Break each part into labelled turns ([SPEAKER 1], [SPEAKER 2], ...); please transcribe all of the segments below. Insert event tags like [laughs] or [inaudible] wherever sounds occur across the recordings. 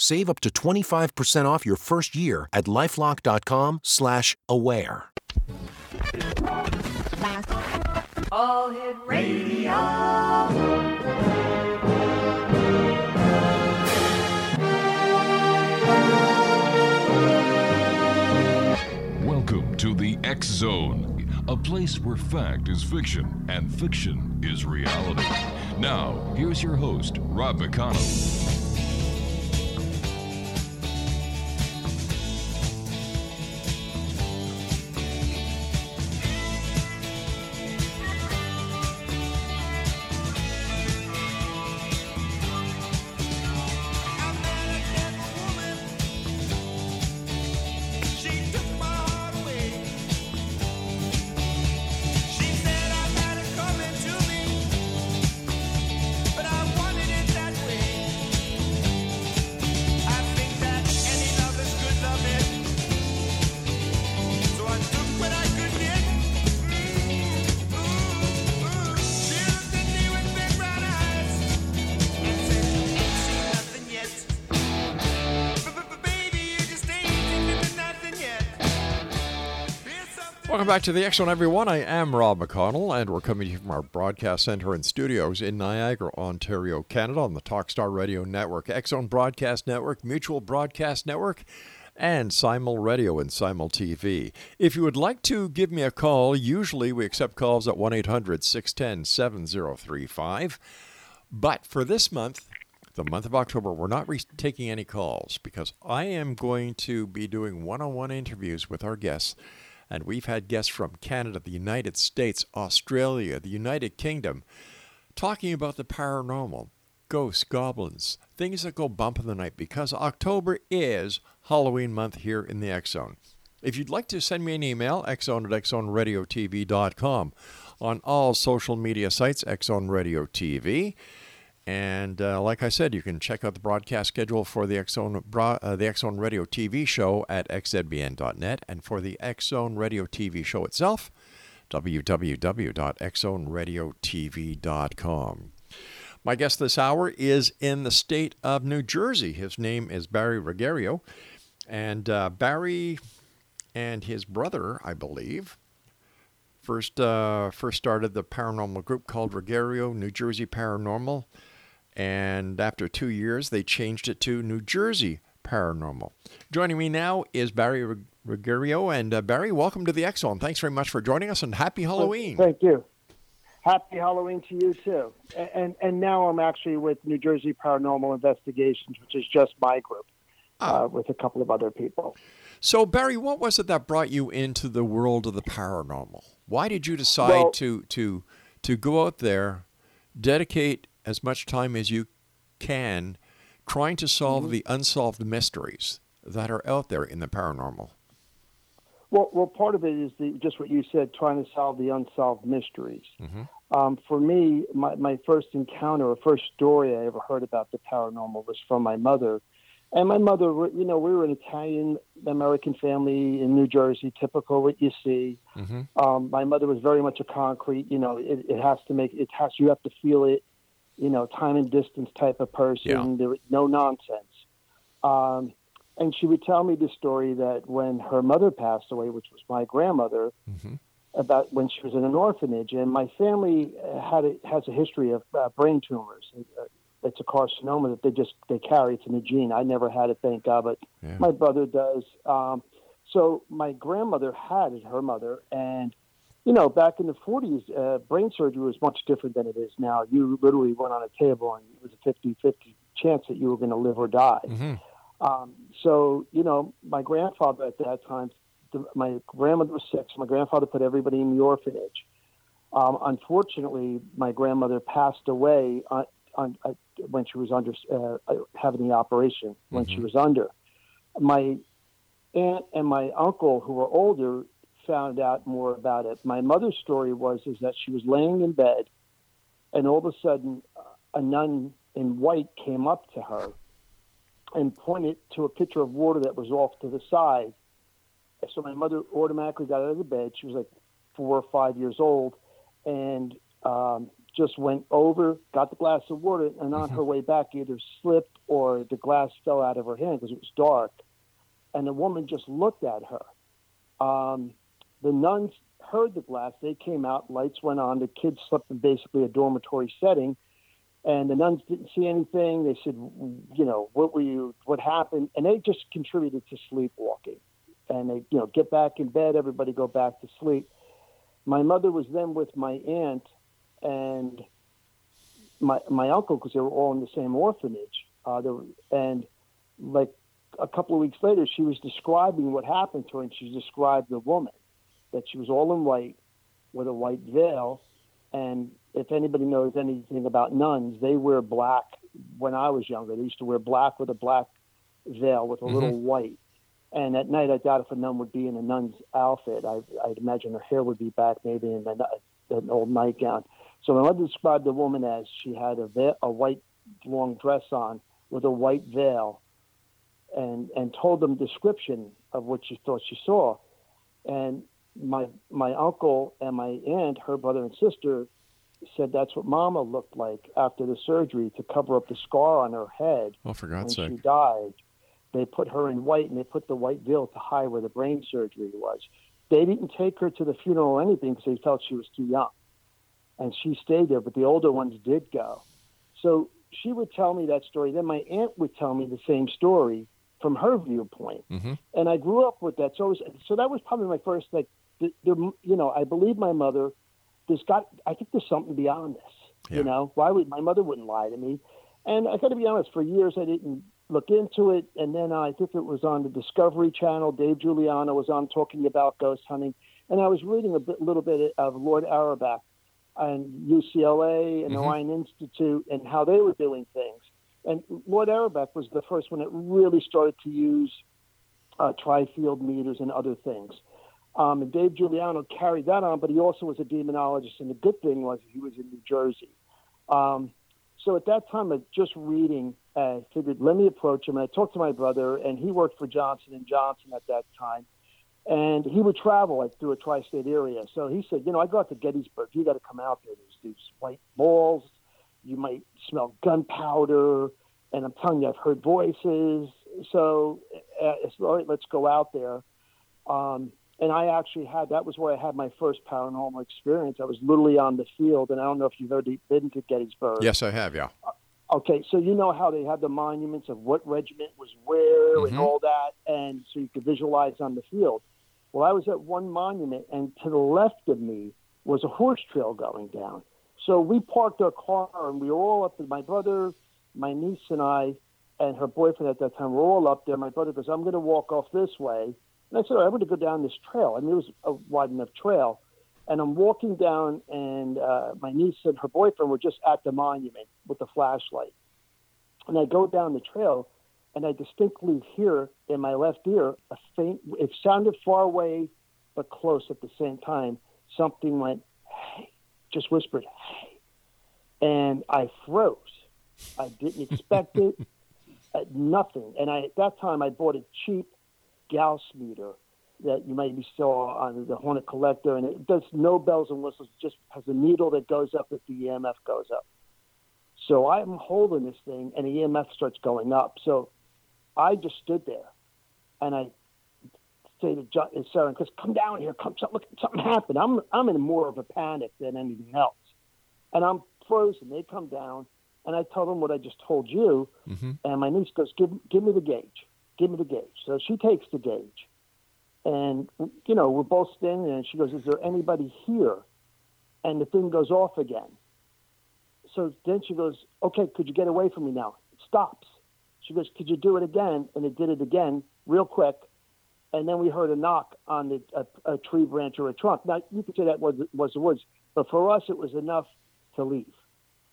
[SPEAKER 1] Save up to 25% off your first year at lifelock.com slash aware.
[SPEAKER 2] All Hit Radio.
[SPEAKER 3] Welcome to the X Zone, a place where fact is fiction and fiction is reality. Now, here's your host, Rob McConnell.
[SPEAKER 4] Back to the Zone, everyone. I am Rob McConnell, and we're coming to you from our broadcast center and studios in Niagara, Ontario, Canada, on the Talkstar Radio Network, Zone Broadcast Network, Mutual Broadcast Network, and Simul Radio and Simul TV. If you would like to give me a call, usually we accept calls at 1 800 610 7035. But for this month, the month of October, we're not re- taking any calls because I am going to be doing one on one interviews with our guests. And we've had guests from Canada, the United States, Australia, the United Kingdom, talking about the paranormal, ghosts, goblins, things that go bump in the night because October is Halloween month here in the X Zone. If you'd like to send me an email, xzone at xzoneradiotv.com. On all social media sites, Xzone Radio TV. And uh, like I said, you can check out the broadcast schedule for the X Zone, bro- uh, the Zone Radio TV show at xzbn.net, and for the Zone Radio TV show itself, www.xzoneradiotv.com. My guest this hour is in the state of New Jersey. His name is Barry Ruggiero, and uh, Barry and his brother, I believe, first uh, first started the paranormal group called Ruggiero New Jersey Paranormal. And after two years, they changed it to New Jersey Paranormal. Joining me now is Barry Ruggiero. And uh, Barry, welcome to the Zone. Thanks very much for joining us and happy Halloween.
[SPEAKER 5] Thank you. Happy Halloween to you too. And, and now I'm actually with New Jersey Paranormal Investigations, which is just my group, uh, with a couple of other people.
[SPEAKER 4] So, Barry, what was it that brought you into the world of the paranormal? Why did you decide
[SPEAKER 5] Well-
[SPEAKER 4] to to to go out there, dedicate as much time as you can, trying to solve
[SPEAKER 5] Mm-hmm.
[SPEAKER 4] the unsolved mysteries that are out there in the paranormal?
[SPEAKER 5] Well, well, part of it is the, just what you said, trying to solve the unsolved mysteries.
[SPEAKER 4] Mm-hmm.
[SPEAKER 5] Um, for me, my, my first encounter or first story I ever heard about the paranormal was from my mother. And my mother, you know, we were an Italian American family in New Jersey, typical what you see.
[SPEAKER 4] Mm-hmm.
[SPEAKER 5] Um, my mother was very much a concrete, you know, it, it has to make, it has, you have to feel it, you know, time and distance type of person.
[SPEAKER 4] Yeah.
[SPEAKER 5] There was no nonsense. Um, and she would tell me the story that when her mother passed away, which was my grandmother,
[SPEAKER 4] Mm-hmm.
[SPEAKER 5] about when she was in an orphanage, and my family uh, had a, has a history of uh, brain tumors. Uh, It's a carcinoma that they just they carry. It's in the gene. I never had it, thank God, but
[SPEAKER 4] Yeah.
[SPEAKER 5] my brother does. Um, so my grandmother had it, her mother, and you know, back in the 40s, uh, brain surgery was much different than it is now. You literally went on a table and it was a 50 50 chance that you were going to live or die.
[SPEAKER 4] Mm-hmm.
[SPEAKER 5] Um, so, you know, my grandfather at that time, the, my grandmother was six. my grandfather put everybody in the orphanage. Um, unfortunately, my grandmother passed away on, on, uh, when she was under uh, uh, having the operation, when she was under. My aunt and my uncle, who were older, found out more about it. My mother's story was is that she was laying in bed, and all of a sudden, a nun in white came up to her and pointed to a pitcher of water that was off to the side. So my mother automatically got out of the bed. She was like four or five years old, and um, just went over, got the glass of water, and on her way back, either slipped or the glass fell out of her hand because it was dark. And the woman just looked at her. Um, the nuns heard the glass. They came out, lights went on. The kids slept in basically a dormitory setting. And the nuns didn't see anything. They said, you know, what were you, what happened? And they just contributed to sleepwalking. And they, you know, get back in bed, everybody go back to sleep. My mother was then with my aunt and my my uncle because they were all in the same orphanage. Uh, and like a couple of weeks later, she was describing what happened to her, and she described the woman that she was all in white with a white veil. And if anybody knows anything about nuns, they wear black. When I was younger, they used to wear black with a black veil with a mm-hmm. little white. And at night, I doubt if a nun would be in a nun's outfit. I, I'd imagine her hair would be back, maybe in an, an old nightgown. So my mother described the woman as she had a, veil, a white long dress on with a white veil, and and told them description of what she thought she saw. And my my uncle and my aunt, her brother and sister, said that's what Mama looked like after the surgery to cover up the scar on her head
[SPEAKER 4] Oh, for God's
[SPEAKER 5] when
[SPEAKER 4] God's
[SPEAKER 5] she died. They put her in white and they put the white veil to hide where the brain surgery was. They didn't take her to the funeral or anything because they felt she was too young. And she stayed there, but the older ones did go. So she would tell me that story. Then my aunt would tell me the same story from her viewpoint.
[SPEAKER 4] hmm
[SPEAKER 5] And I grew up with that. So, was, so that was probably my first, like, the, the, you know, I believe my mother. There's got, I think there's something beyond this.
[SPEAKER 4] Yeah.
[SPEAKER 5] You know, why would my mother wouldn't lie to me? And I got to be honest, for years I didn't look into it. And then I think it was on the Discovery Channel. Dave Juliano was on talking about ghost hunting, and I was reading a bit, little bit of Loyd Auerbach and UCLA and
[SPEAKER 4] Mhm.
[SPEAKER 5] Orion Institute and how they were doing things. And Loyd Auerbach was the first one that really started to use uh, tri-field meters and other things. Um, and Dave Juliano carried that on, but he also was a demonologist. And the good thing was he was in New Jersey. Um, so at that time, just reading, I figured, let me approach him. And I talked to my brother, and he worked for Johnson and Johnson at that time. And he would travel like through a tri-state area. So he said, you know, I go out to Gettysburg. You got to come out there. There's these white balls. You might smell gunpowder. And I'm telling you, I've heard voices. So uh, it's all right. Let's go out there. Um, and I actually had that was where I had my first paranormal experience. I was literally on the field, and I don't know if you've ever been to Gettysburg.
[SPEAKER 4] Yes, I have. Yeah.
[SPEAKER 5] Okay, so you know how they have the monuments of what regiment was where and
[SPEAKER 4] Mhm.
[SPEAKER 5] all that, and so you could visualize on the field. Well, I was at one monument, and to the left of me was a horse trail going down. So we parked our car, and we were all up. There. My brother, my niece, and I, and her boyfriend at that time were all up there. My brother goes, "I'm going to walk off this way," and I said, "All right, "I'm going to go down this trail." I mean, it was a wide enough trail. And I'm walking down, and uh, my niece and her boyfriend were just at the monument with the flashlight. And I go down the trail, and I distinctly hear in my left ear a faint. It sounded far away, but close at the same time. Something went, "Hey," just whispered, "Hey," and I froze. I didn't expect [laughs] it. Uh, nothing. And I at that time I bought a cheap Gauss meter that you maybe saw on the Hornet Collector, and it does no bells and whistles. Just has a needle that goes up if the EMF goes up. So I'm holding this thing, and the EMF starts going up. So I just stood there, and I say to John, and Sarah, "Because come down here, come, look, something happened." I'm I'm in more of a panic than anything else, and I'm frozen. They come down, and I tell them what I just told you,
[SPEAKER 4] hmm
[SPEAKER 5] and my niece goes, "Give give me the gauge, give me the gauge." So she takes the gauge, and you know we're both standing there, and she goes, "Is there anybody here?" And the thing goes off again. So then she goes, "Okay, could you get away from me now?" It stops. She goes, "Could you do it again?" And it did it again, real quick. And then we heard a knock on the, a, a tree branch or a trunk. Now you could say that was was the woods, but for us it was enough to leave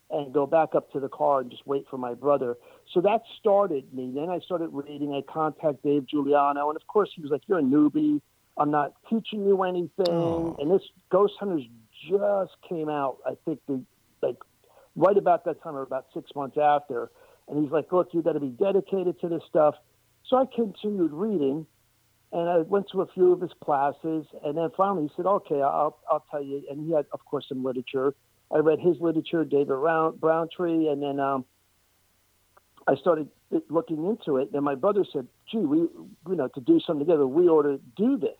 [SPEAKER 5] and go back up to the car and just wait for my brother. So that started me. Then I started reading. I contacted Dave Juliano, and of course he was like, "You're a newbie. I'm not teaching you anything.
[SPEAKER 4] Oh.
[SPEAKER 5] And this Ghost Hunters just came out. I think the like right about that time or about six months after. And he's like, look, you got to be dedicated to this stuff. So I continued reading, and I went to a few of his classes, and then finally he said, okay, I'll I'll tell you. And he had, of course, some literature. I read his literature, David Round, Browntree, and then um, I started looking into it. And my brother said, "Gee, we, you know, to do something together, we ought to do this."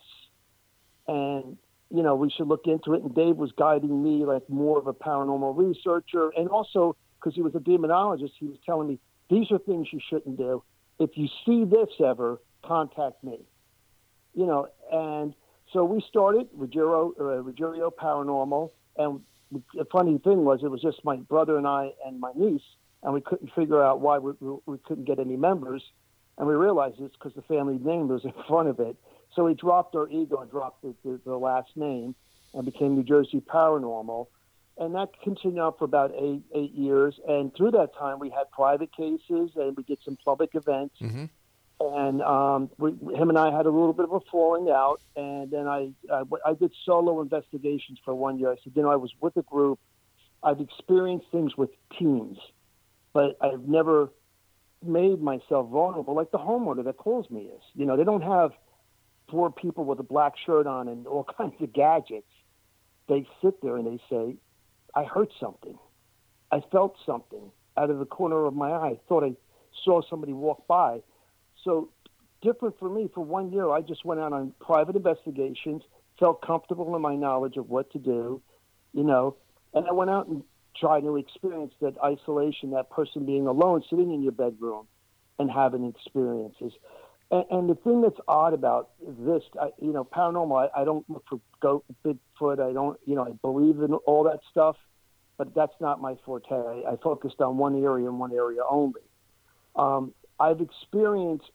[SPEAKER 5] And you know, we should look into it. And Dave was guiding me like more of a paranormal researcher, and also because he was a demonologist, he was telling me these are things you shouldn't do. If you see this ever, contact me. You know, and so we started Ruggiero, uh, Ruggiero Paranormal, and the funny thing was it was just my brother and I and my niece, and we couldn't figure out why we, we, couldn't get any members, and we realized it's because the family name was in [laughs] front of it. So we dropped our ego and dropped the, the, the last name, and became New Jersey Paranormal, and that continued on for about eight eight years. And through that time, we had private cases, and we did some public events.
[SPEAKER 4] Mhm.
[SPEAKER 5] And um, we, him and I had a little bit of a falling out, and then I, I I did solo investigations for one year. I said, you know, I was with a group. I've experienced things with teams, but I've never made myself vulnerable like the homeowner that calls me is. You know, they don't have four people with a black shirt on and all [laughs] kinds of gadgets. They sit there and they say, I heard something. I felt something out of the corner of my eye. I thought I saw somebody walk by. So different for me. For one year, I just went out on private investigations, felt comfortable in my knowledge of what to do, you know, and I went out and tried to experience that isolation, that person being alone, sitting in your bedroom and having experiences. And, and the thing that's odd about this, I, you know, paranormal, I, I don't look for goat, Bigfoot. I don't, you know, I believe in all that stuff, but that's not my forte. I, I focused on one area and one area only. Um, I've experienced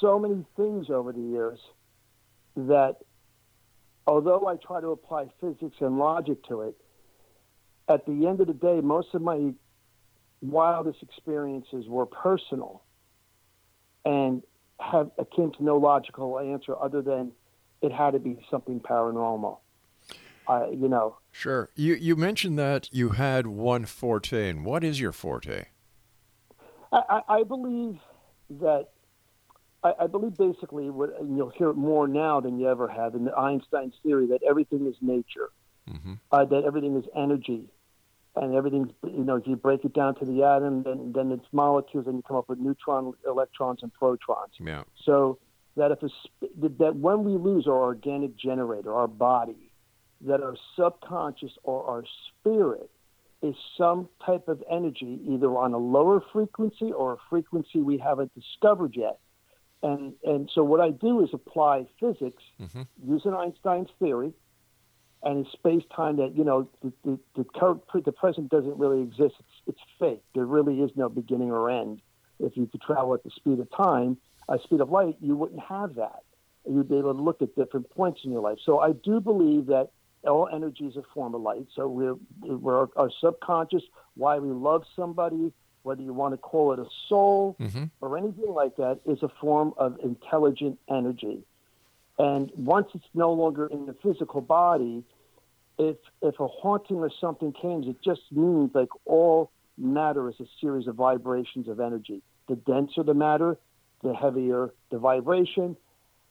[SPEAKER 5] so many things over the years that although I try to apply physics and logic to it, at the end of the day, most of my wildest experiences were personal and have came to no logical answer other than it had to be something paranormal. I, you know,
[SPEAKER 4] Sure. You you mentioned that you had one forte, and what is your forte?
[SPEAKER 5] I, I, believe that I, I believe basically what and you'll hear it more now than you ever have in the Einstein's theory that everything is nature,
[SPEAKER 4] Mhm.
[SPEAKER 5] uh, that everything is energy, and everything's you know if you break it down to the atom, then then it's molecules, and you come up with neutrons, electrons, and protons.
[SPEAKER 4] Yeah.
[SPEAKER 5] So that if a, that when we lose our organic generator, our body, that our subconscious or our spirit is some type of energy, either on a lower frequency or a frequency we haven't discovered yet. And and so what I do is apply physics
[SPEAKER 4] Mhm.
[SPEAKER 5] using Einstein's theory, and in space time that you know the the, the, current, the present doesn't really exist. It's it's fake. There really is no beginning or end. If you could travel at the speed of time, uh, speed of light, you wouldn't have that. You'd be able to look at different points in your life. So I do believe that all energy is a form of light. So we're, we're our subconscious, why we love somebody, whether you want to call it a soul
[SPEAKER 4] Mhm.
[SPEAKER 5] or anything like that, is a form of intelligent energy. And once it's no longer in the physical body, if if a haunting or something came, it just means like all matter is a series of vibrations of energy. The denser the matter, the heavier the vibration.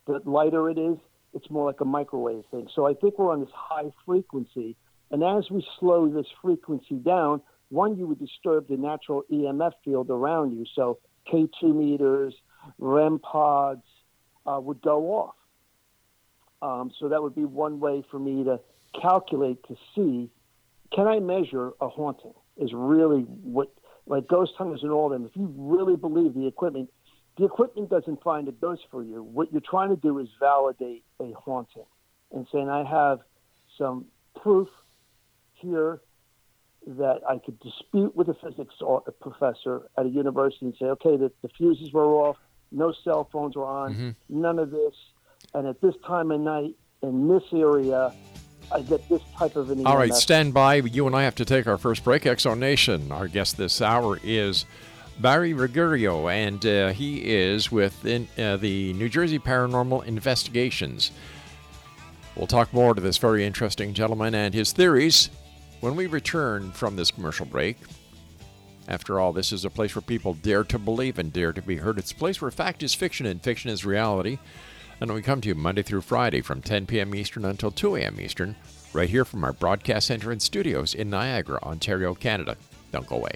[SPEAKER 5] The lighter it is, it's more like a microwave thing. So I think we're on this high frequency, and as we slow this frequency down, one you would disturb the natural EMF field around you. So K2 meters, REM pods uh, would go off. Um, so that would be one way for me to calculate to see can I measure a haunting is really what like ghost hunters and all them. If you really believe the equipment, the equipment doesn't find a ghost for you. What you're trying to do is validate a haunting and saying I have some proof here that I could dispute with a physics professor at a university and say, okay, the, the fuses were off, no cell phones were on, mm-hmm. none of this, and at this time of night in this area, I get this type of an
[SPEAKER 4] All right, stand by. You and I have to take our first break. Exo Nation. Our guest this hour is Barry Ruggiero, and uh, he is with uh, the New Jersey Paranormal Investigations. We'll talk more to this very interesting gentleman and his theories when we return from this commercial break. After all, this is a place where people dare to believe and dare to be heard. It's a place where fact is fiction and fiction is reality. And we come to you Monday through Friday from 10 p.m. Eastern until 2 a.m. Eastern, right here from our broadcast center and studios in Niagara, Ontario, Canada. Don't go away.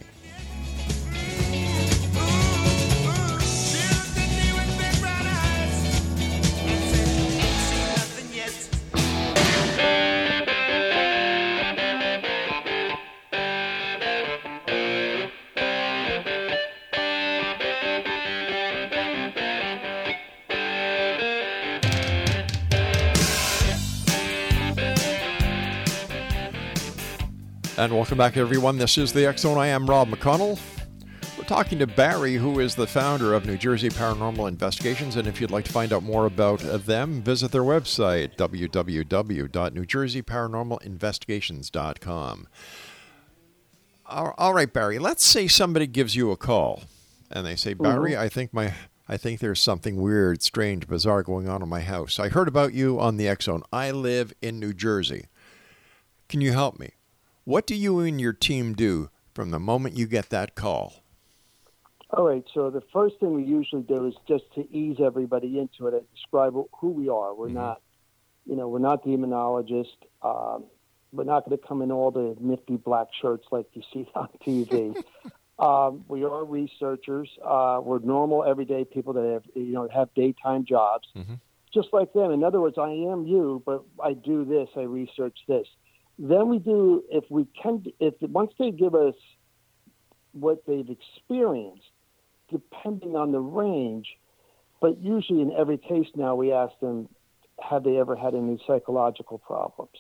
[SPEAKER 4] And welcome back, everyone. This is the Zone. I am Rob McConnell. We're talking to Barry, who is the founder of New Jersey Paranormal Investigations. And if you'd like to find out more about them, visit their website, www.newjerseyparanormalinvestigations.com. All right, Barry, let's say somebody gives you a call and they say, Barry, mm-hmm. I think my I think there's something weird, strange, bizarre going on in my house. I heard about you on the Zone. I live in New Jersey. Can you help me? What do you and your team do from the moment you get that call?
[SPEAKER 5] All right. So the first thing we usually do is just to ease everybody into it and describe who we are. We're mm-hmm. not, you know, we're not demonologists. Um, we're not going to come in all the nifty black shirts like you see [laughs] on TV. [laughs] um, we are researchers. Uh, we're normal, everyday people that have, you know, have daytime jobs, mm-hmm. just like them. In other words, I am you, but I do this. I research this. Then we do, if we can, if once they give us what they've experienced, depending on the range, but usually in every case now we ask them, have they ever had any psychological problems?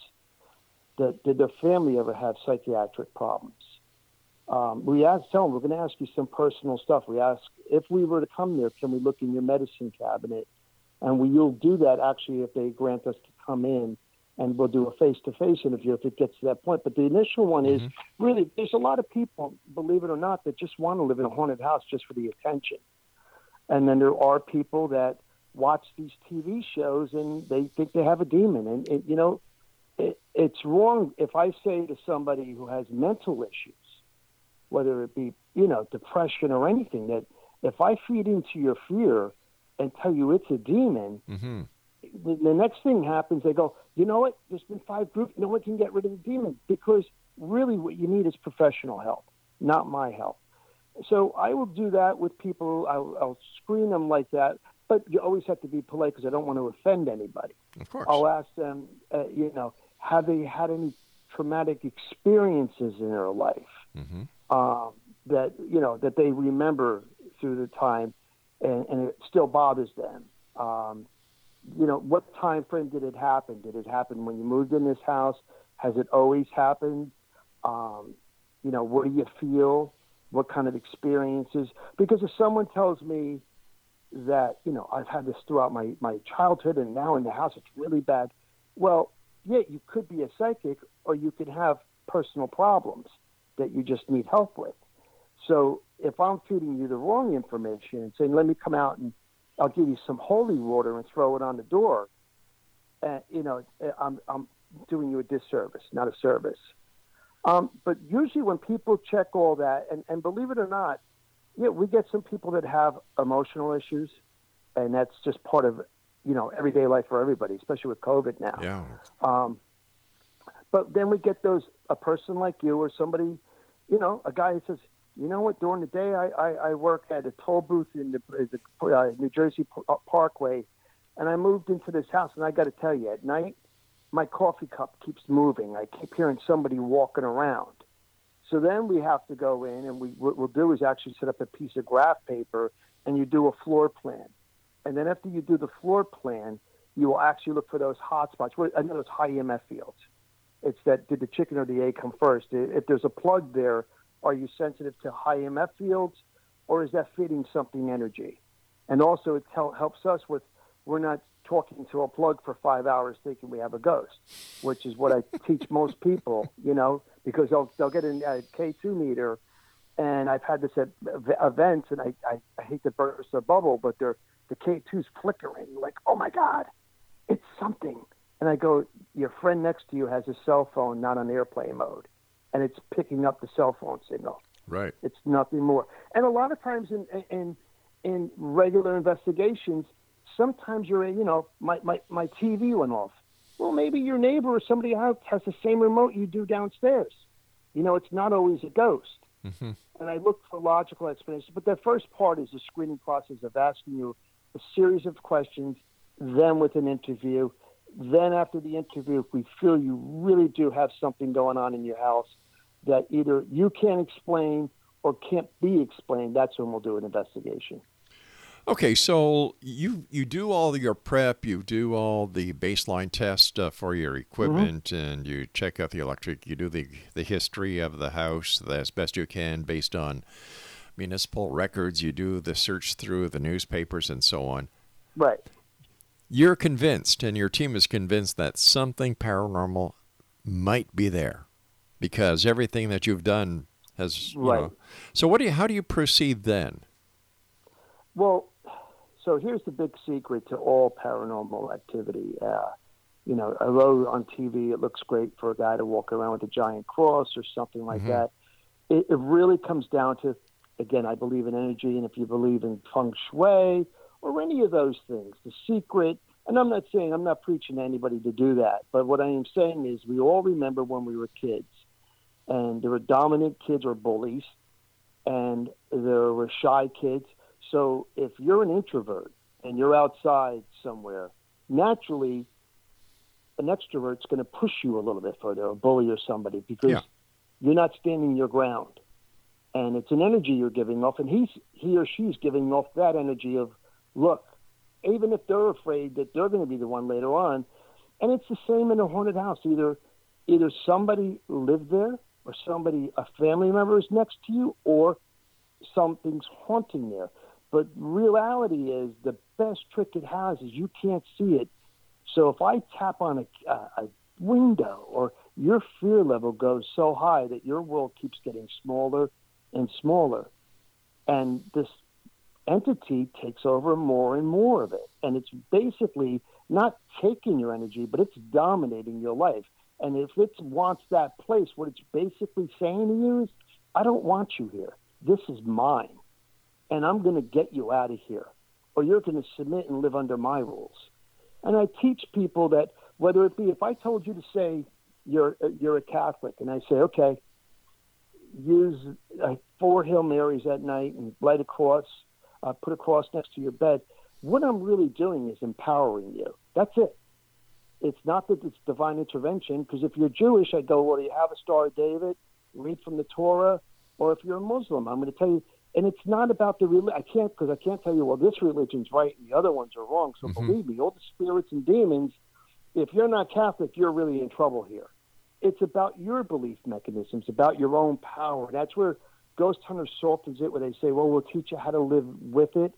[SPEAKER 5] Did, did their family ever have psychiatric problems? Um, we ask, tell them, we're going to ask you some personal stuff. We ask, if we were to come there, can we look in your medicine cabinet? And we, will do that actually if they grant us to come in and we'll do a face-to-face interview if it gets to that point. But the initial one is mm-hmm. really there's a lot of people, believe it or not, that just want to live in a haunted house just for the attention, and then there are people that watch these TV shows and they think they have a demon, and it, you know, it, it's wrong if I say to somebody who has mental issues, whether it be you know depression or anything, that if I feed into your fear and tell you it's a demon. Mm-hmm the, the next thing happens, they go, you know what? There's been five groups. No one can get rid of the demon because really what you need is professional help, not my help. So I will do that with people. I'll, I'll screen them like that, but you always have to be polite because I don't want to offend anybody.
[SPEAKER 4] Of course.
[SPEAKER 5] I'll ask them, uh, you know, have they had any traumatic experiences in their life mm-hmm. um, that you know that they remember through the time, and, and it still bothers them. Um, you know, what time frame did it happen? Did it happen when you moved in this house? Has it always happened? Um, you know, what do you feel? What kind of experiences? Because if someone tells me that, you know, I've had this throughout my, my childhood and now in the house it's really bad, well, yeah, you could be a psychic or you could have personal problems that you just need help with. So if I'm feeding you the wrong information and saying, let me come out and I'll give you some holy water and throw it on the door. And, you know, I'm, I'm doing you a disservice, not a service. Um, but usually when people check all that, and, and believe it or not, yeah, we get some people that have emotional issues, and that's just part of, you know, everyday life for everybody, especially with COVID now.
[SPEAKER 4] Yeah.
[SPEAKER 5] Um, but then we get those, a person like you or somebody, you know, a guy who says, you know what? During the day, I, I, I work at a toll booth in the, the uh, New Jersey uh, Parkway, and I moved into this house. And I got to tell you, at night, my coffee cup keeps moving. I keep hearing somebody walking around. So then we have to go in, and we what we'll do is actually set up a piece of graph paper, and you do a floor plan. And then after you do the floor plan, you will actually look for those hot spots. I know those high EMF fields. It's that did the chicken or the egg come first? If there's a plug there are you sensitive to high EMF fields, or is that feeding something energy? And also, it tell, helps us with we're not talking to a plug for five hours thinking we have a ghost, which is what I [laughs] teach most people, you know, because they'll, they'll get a K2 meter and I've had this at events, and I, I, I hate to burst a bubble, but they're the K2's flickering. Like, oh my God, it's something. And I go, your friend next to you has a cell phone not on airplane mode, and it's picking up the cell phone signal.
[SPEAKER 4] Right.
[SPEAKER 5] It's nothing more. And a lot of times in in in regular investigations, sometimes you're you know my my my TV went off. Well, maybe your neighbor or somebody else has the same remote you do downstairs. You know, it's not always a ghost.
[SPEAKER 4] Mm-hmm.
[SPEAKER 5] And I look for logical explanations. But the first part is the screening process of asking you a series of questions, then with an interview. Then after the interview, if we feel you really do have something going on in your house that either you can't explain or can't be explained, that's when we'll do an investigation.
[SPEAKER 4] Okay, so you you do all your prep, you do all the baseline tests uh, for your equipment, and you check out the electric. You do the the history of the house as best you can based on municipal records. You do the search through the newspapers and so on.
[SPEAKER 5] Right.
[SPEAKER 4] You're convinced, and your team is convinced that something paranormal might be there, because everything that you've done has. You
[SPEAKER 5] Right.
[SPEAKER 4] know, so what do you? How do you proceed then?
[SPEAKER 5] Well, so here's the big secret to all paranormal activity. Uh, you know, although on TV it looks great for a guy to walk around with a giant cross or something like
[SPEAKER 4] Mhm.
[SPEAKER 5] that, it, it really comes down to, again, I believe in energy, and if you believe in feng shui or any of those things, the secret. And I'm not saying I'm not preaching to anybody to do that, but what I am saying is we all remember when we were kids, and there were dominant kids or bullies, and there were shy kids. So if you're an introvert and you're outside somewhere, naturally, an extrovert's going to push you a little bit further, a bully or somebody, because
[SPEAKER 4] Yeah.
[SPEAKER 5] you're not standing your ground, and it's an energy you're giving off, and he's he or she's giving off that energy of, look, even if they're afraid that they're going to be the one later on, and it's the same in a haunted house. Either either somebody lived there, or somebody a family member is next to you, or something's haunting there. But reality is the best trick it has is you can't see it. So if I tap on a, a, window or your fear level goes so high that your world keeps getting smaller and smaller, and this entity takes over more and more of it. And it's basically not taking your energy, but it's dominating your life. And if it wants that place, what it's basically saying to you is, I don't want you here. This is mine. And I'm going to get you out of here. Or you're going to submit and live under my rules. And I teach people that whether it be if I told you to say you're you're a Catholic, and I say, okay, use four Hail Marys at night and light a cross, uh, put a cross next to your bed. What I'm really doing is empowering you. That's it. It's not that it's divine intervention, because if you're Jewish, I go, well, do you have a Star of David? Read from the Torah. Or if you're a Muslim, I'm going to tell you, and it's not about the religion. I can't, because I can't tell you, well, this religion's right and the other ones are wrong. So
[SPEAKER 4] Mhm.
[SPEAKER 5] believe me, all the spirits and demons, if you're not Catholic, you're really in trouble here. It's about your belief mechanisms, about your own power. That's where Ghost Hunter softens it, where they say, well, we'll teach you how to live with it.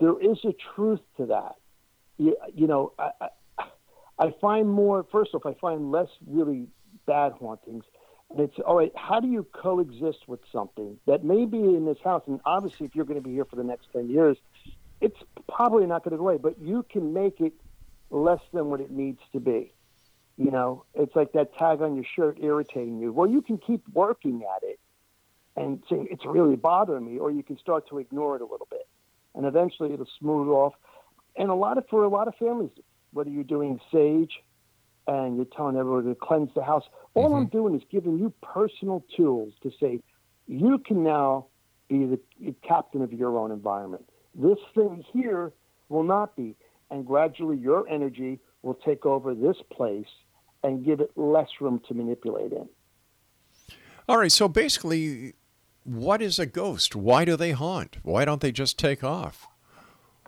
[SPEAKER 5] There is a truth to that. You, you know, I, I, I find more, first off, I find less really bad hauntings. And it's, all right, how do you coexist with something that may be in this house? And obviously, if you're going to be here for the next 10 years, it's probably not going to go away, but you can make it less than what it needs to be. You know, it's like that tag on your shirt irritating you. Well, you can keep working at it and say it's really bothering me, or you can start to ignore it a little bit, and eventually it'll smooth off. And a lot of for a lot of families, whether you're doing sage and you're telling everyone to cleanse the house, all I'm mm-hmm. doing is giving you personal tools to say you can now be the captain of your own environment. This thing here will not be, and gradually your energy will take over this place and give it less room to manipulate in.
[SPEAKER 4] All right, so basically, what is a ghost? Why do they haunt? Why don't they just take off?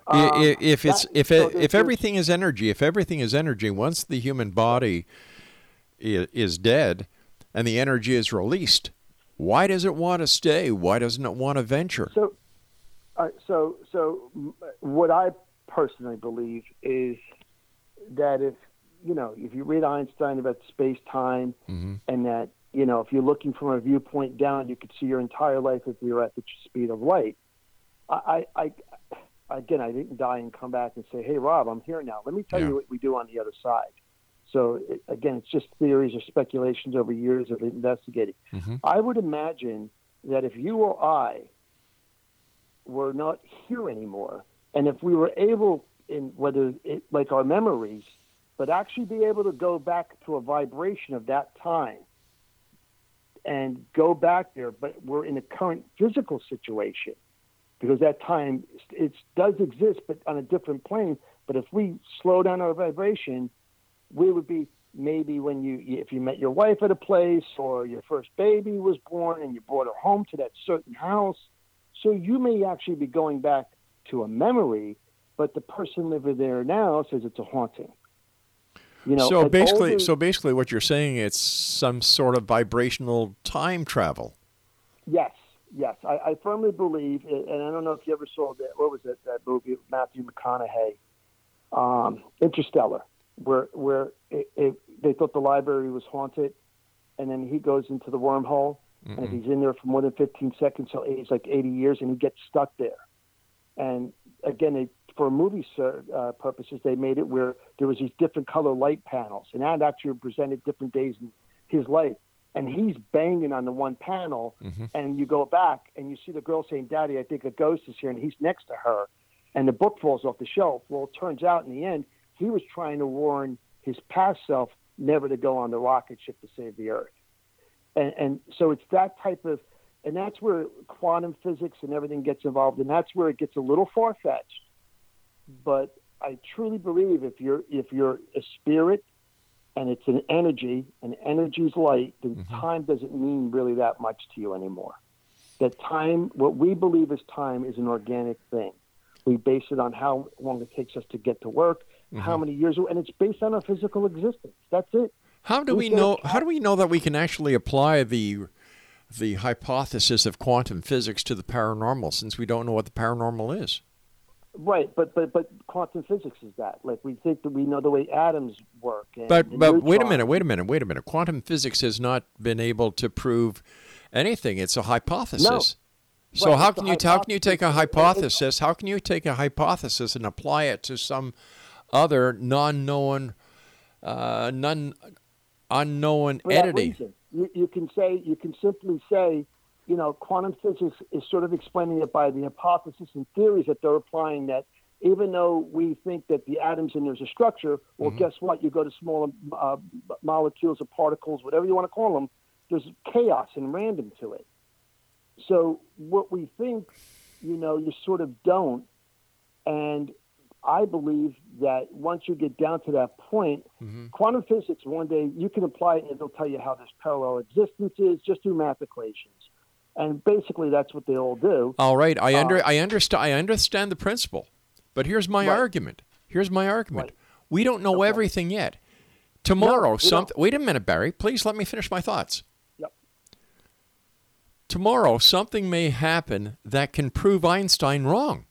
[SPEAKER 5] Um,
[SPEAKER 4] if it's
[SPEAKER 5] that-
[SPEAKER 4] if it,
[SPEAKER 5] there's-
[SPEAKER 4] if everything is energy, if everything is energy, once the human body is, dead and the energy is released, why does it want to stay? Why doesn't it want to venture?
[SPEAKER 5] So, uh, so, so, what I personally believe is that if you know, if you read Einstein about space time,
[SPEAKER 4] Mhm.
[SPEAKER 5] and that you know, if you're looking from a viewpoint down, you could see your entire life if you're at the speed of light. I, I, I again, I didn't die and come back and say, "Hey, Rob, I'm here now. Let me tell
[SPEAKER 4] Yeah.
[SPEAKER 5] you what we do on the other side." So it, again, it's just theories or speculations over years of investigating.
[SPEAKER 4] Mhm.
[SPEAKER 5] I would imagine that if you or I were not here anymore, and if we were able, in whether it, like our memories, but actually be able to go back to a vibration of that time and go back there, but we're in a current physical situation because that time it does exist, but on a different plane. But if we slow down our vibration, we would be maybe when you if you met your wife at a place or your first baby was born and you brought her home to that certain house. So you may actually be going back to a memory, but the person living there now says it's a haunting. You know,
[SPEAKER 4] so basically,
[SPEAKER 5] older-
[SPEAKER 4] so basically, what you're saying it's some sort of vibrational time travel.
[SPEAKER 5] Yes, yes, I, I firmly believe, and I don't know if you ever saw that. What was it? That movie with Matthew McConaughey, um, Interstellar, where where it, it, they thought the library was haunted, and then he goes into the wormhole, and if he's in there for more than 15 seconds, so he's like 80 years, and he gets stuck there. And again, they, for movie uh, purposes, they made it where there was these different color light panels, and that actually represented different days in his life. And he's banging on the one panel, and you go back and you see the girl saying, "Daddy, I think a ghost is here," and he's next to her, and the book falls off the shelf. Well, it turns out in the end, he was trying to warn his past self never to go on the rocket ship to save the Earth. And, and so it's that type of, and that's where quantum physics and everything gets involved, and that's where it gets a little far fetched. But I truly believe if you're if you're a spirit and it's an energy, and energy is light, then mm-hmm. time doesn't mean really that much to you anymore. That time, what we believe is time, is an organic thing. We base it on how long it takes us to get to work, how mm-hmm. many years, and it's based on our physical existence. That's it.
[SPEAKER 4] How do
[SPEAKER 5] Who's
[SPEAKER 4] we know? How do we know that we can actually apply the the hypothesis of quantum physics to the paranormal, since we don't know what the paranormal is?
[SPEAKER 5] Right, but but but quantum physics is that. Like we think that we know the way atoms work. And
[SPEAKER 4] But but wait a minute, wait a minute, wait a minute. Quantum physics has not been able to prove anything. It's a hypothesis. No. So
[SPEAKER 5] Right,
[SPEAKER 4] how can you how can you take a
[SPEAKER 5] hypothesis.
[SPEAKER 4] How can you take a hypothesis and apply it to some other non-known, uh, non unknown entity?
[SPEAKER 5] reason. You, you can say you can simply say, you know, quantum physics is sort of explaining it by the hypothesis and theories that they're applying. That even though we think that the atoms and there's a structure, well,
[SPEAKER 4] Mm-hmm.
[SPEAKER 5] guess what? You go to smaller uh, molecules or particles, whatever you want to call them. There's chaos and random to it. So what we think, you know, you sort of don't. And I believe that once you get down to that point, quantum physics, one day you can apply it and it'll tell you how there's parallel existences, just through math equations. And basically that's what they all do.
[SPEAKER 4] All right, I under I understand I understand the principle, but here's my
[SPEAKER 5] Uh, Right.
[SPEAKER 4] argument. Here's my argument.
[SPEAKER 5] Right.
[SPEAKER 4] We don't know
[SPEAKER 5] Okay.
[SPEAKER 4] everything yet. Tomorrow,
[SPEAKER 5] we
[SPEAKER 4] some wait a minute, Barry. Please let me finish my thoughts.
[SPEAKER 5] Yep.
[SPEAKER 4] Tomorrow, something may happen that can prove Einstein wrong.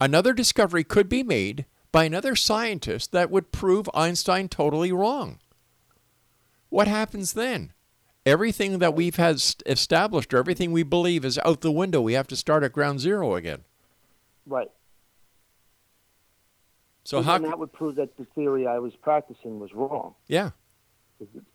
[SPEAKER 4] Another discovery could be made by another scientist that would prove Einstein totally wrong. What happens then? Everything that we've had established or everything we believe is out the window. We have to start at ground zero again.
[SPEAKER 5] Right.
[SPEAKER 4] So
[SPEAKER 5] and
[SPEAKER 4] how?
[SPEAKER 5] that would prove that the theory I was practicing was wrong
[SPEAKER 4] Yeah,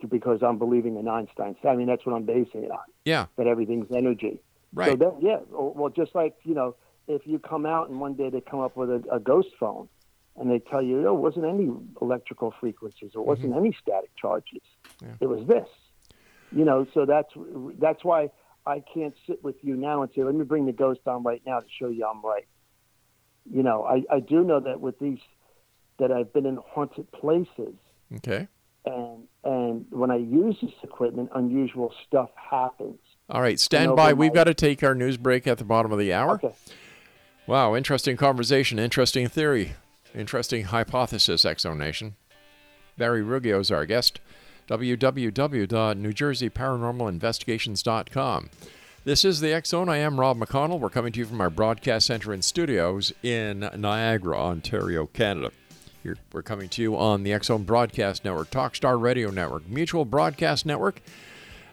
[SPEAKER 5] because I'm believing in Einstein. I mean, that's what I'm basing it on,
[SPEAKER 4] yeah,
[SPEAKER 5] that everything's energy.
[SPEAKER 4] Right.
[SPEAKER 5] So then, yeah, oh, well, just like, you know, if you come out and one day they come up with a, a ghost phone and they tell you, oh, it wasn't any electrical frequencies, or wasn't mm-hmm. any static charges.
[SPEAKER 4] Yeah.
[SPEAKER 5] It was this. You know, so that's that's why I can't sit with you now and say, let me bring the ghost on right now to show you I'm right. You know, I, I do know that with these, that I've been in haunted places,
[SPEAKER 4] Okay.
[SPEAKER 5] and and when I use this equipment, unusual stuff happens.
[SPEAKER 4] All right. Stand by. We've got to take our news break at the bottom of the hour.
[SPEAKER 5] Okay.
[SPEAKER 4] Wow, interesting conversation, interesting theory, interesting hypothesis, Exo Nation. Barry Ruggiero is our guest. www.newjerseyparanormalinvestigations.com. This is the Zone. I am Rob McConnell. We're coming to you from our broadcast center and studios in Niagara, Ontario, Canada. Here, we're coming to you on the Zone Broadcast Network, Talkstar Radio Network, Mutual Broadcast Network,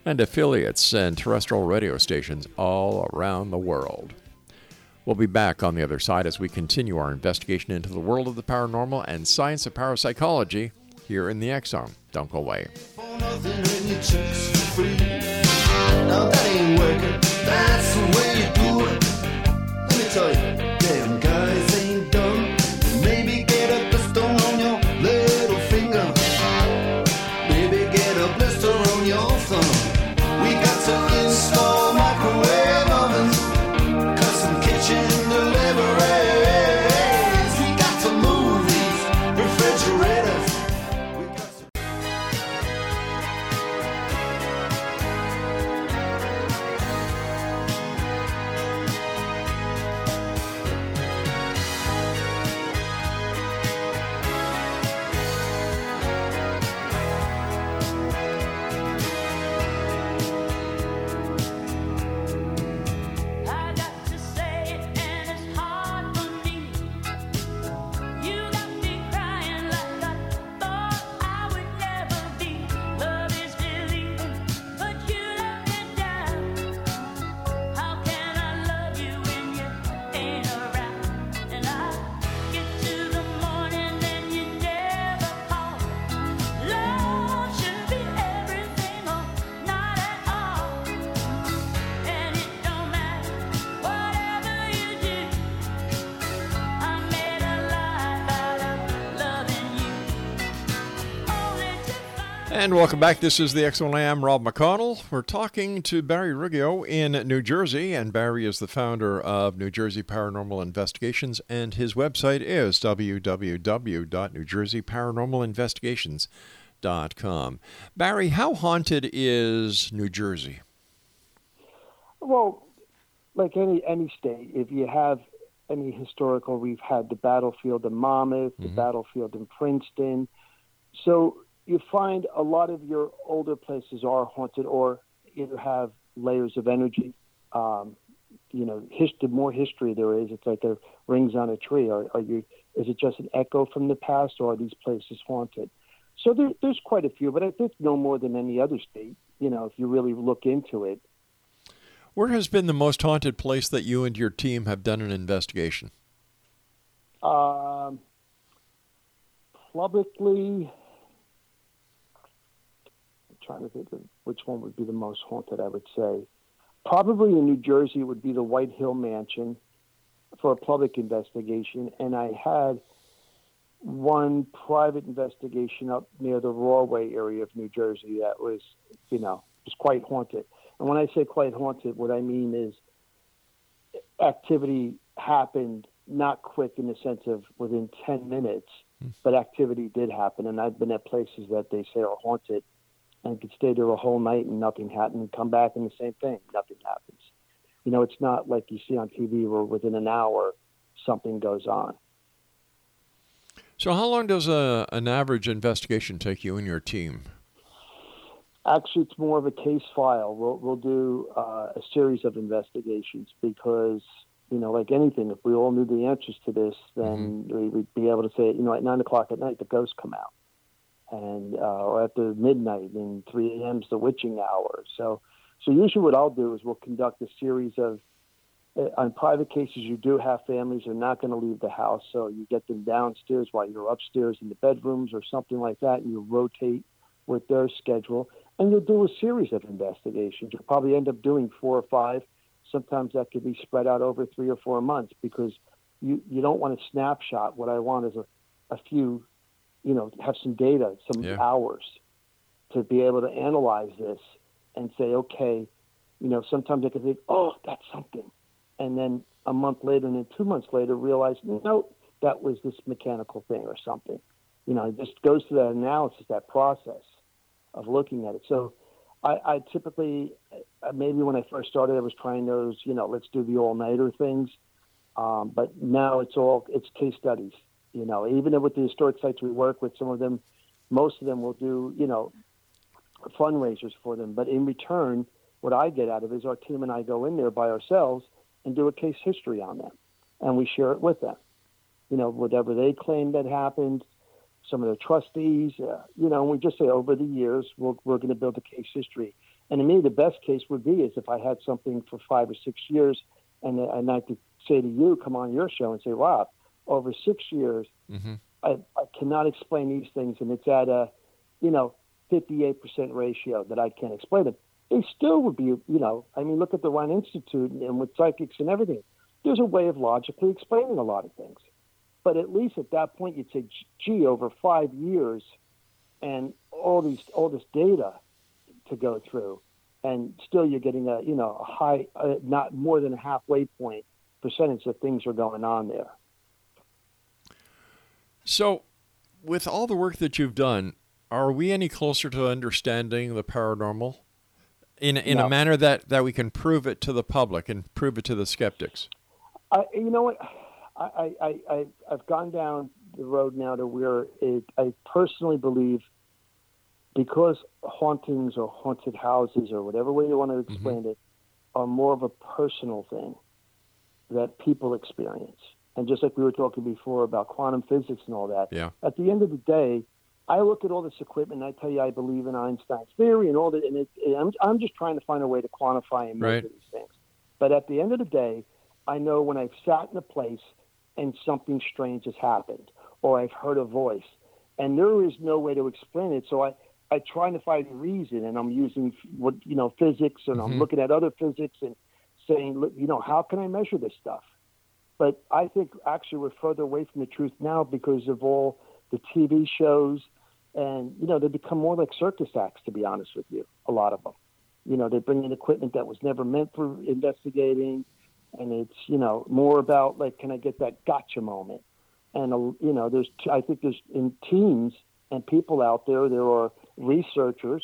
[SPEAKER 4] and affiliates and terrestrial radio stations all around the world. We'll be back on the other side as we continue our investigation into the world of the paranormal and science of parapsychology here in the X Zone. Don't go away.
[SPEAKER 6] Now that ain't working. That's the way you do it. Let me tell you,
[SPEAKER 4] welcome back. This is the X Zone Am, Rob McConnell. We're talking to Barry Ruggiero in New Jersey, and Barry is the founder of New Jersey Paranormal Investigations, and his website is www.newjerseyparanormalinvestigations.com. Barry, how haunted is New Jersey?
[SPEAKER 5] Well, like any any state, if you have any historical, we've had the battlefield in Monmouth, the mm-hmm. battlefield in Princeton. So you find a lot of your older places are haunted, or either have layers of energy. Um, you know, his, the more history there is, it's like there rings on a tree. Are, are you? Is it just an echo from the past, or are these places haunted? So there, there's quite a few, but I think no more than any other state. You know, if you really look into it.
[SPEAKER 4] Where has been the most haunted place that you and your team have done an investigation?
[SPEAKER 5] Um, publicly, trying to think of which one would be the most haunted. I would say probably in New Jersey it would be the White Hill Mansion for a public investigation, and I had one private investigation up near the Rahway area of New Jersey that was, you know, was quite haunted. And when I say quite haunted, what I mean is activity happened not quick in the sense of within 10 minutes, hmm. but activity did happen. And I've been at places that they say are haunted and could stay there a whole night and nothing happened and come back and the same thing, nothing happens. You know, it's not like you see on TV where within an hour something goes on.
[SPEAKER 4] So, how long does a, an average investigation take you and your team?
[SPEAKER 5] Actually, it's more of a case file. We'll we'll do uh, a series of investigations because you know, like anything, if we all knew the answers to this, then we would be able to say, you know, at nine o'clock at night the ghosts come out, and uh, after midnight and three a.m. is the witching hour. So, so usually what I'll do is we'll conduct a series of uh, on private cases. You do have families who are not going to leave the house, so you get them downstairs while you're upstairs in the bedrooms or something like that, and you rotate with their schedule and you'll do a series of investigations. You'll probably end up doing four or five. Sometimes that could be spread out over three or four months because you, you don't want a snapshot. What I want is a, a few, you know, have some data, some
[SPEAKER 4] Yeah.
[SPEAKER 5] hours to be able to analyze this and say, okay, you know, sometimes I can think, oh, that's something. And then a month later and then two months later realize, no, that was this mechanical thing or something. You know, it just goes through that analysis, that process of looking at it. So I, I typically, uh, maybe when I first started, I was trying those, you know, let's do the all nighter things. Um, but now it's all, it's case studies. You know, even with the historic sites we work with, some of them, most of them will do, you know, fundraisers for them. But in return, what I get out of it is our team and I go in there by ourselves and do a case history on them, and we share it with them. You know, whatever they claim that happened, some of the trustees. Uh, you know, and we just say over the years we're, we're going to build a case history. And to me, the best case would be is if I had something for five or six years, and and I could say to you, come on your show and say, Rob, over six years, I, I cannot explain these things, and it's at a, you know, 58% ratio that I can't explain them. They still would be, you know, I mean, look at the Rhine Institute and, and with psychics and everything. There's a way of logically explaining a lot of things. But at least at that point, you'd say, gee, over five years and all these, all this data to go through, and still you're getting a, you know, a high, uh, not more than a halfway point percentage that things are going on there.
[SPEAKER 4] So, with all the work that you've done, are we any closer to understanding the paranormal in in a manner that that we can prove it to the public and prove it to the skeptics?
[SPEAKER 5] I, you know what? I, I, I, I've gone down the road now to where it, I personally believe because hauntings or haunted houses or whatever way you want to mm-hmm. explain it are more of a personal thing that people experience. And just like we were talking before about quantum physics and all that,
[SPEAKER 4] Yeah.
[SPEAKER 5] at the end of the day, I look at all this equipment and I tell you I believe in Einstein's theory and all that, and it, I'm, I'm just trying to find a way to quantify and measure
[SPEAKER 4] Right.
[SPEAKER 5] these things. But at the end of the day, I know when I've sat in a place and something strange has happened, or I've heard a voice, and there is no way to explain it. So I, I try to find a reason, and I'm using what you know physics, and I'm mm-hmm. looking at other physics and saying, look, you know, how can I measure this stuff? But I think actually we're further away from the truth now because of all the TV shows, and you know they become more like circus acts. To be honest with you, a lot of them. You know, they bring in equipment that was never meant for investigating, and it's you know more about like, can I get that gotcha moment? And uh, you know, there's I think there's in teams and people out there. There are researchers,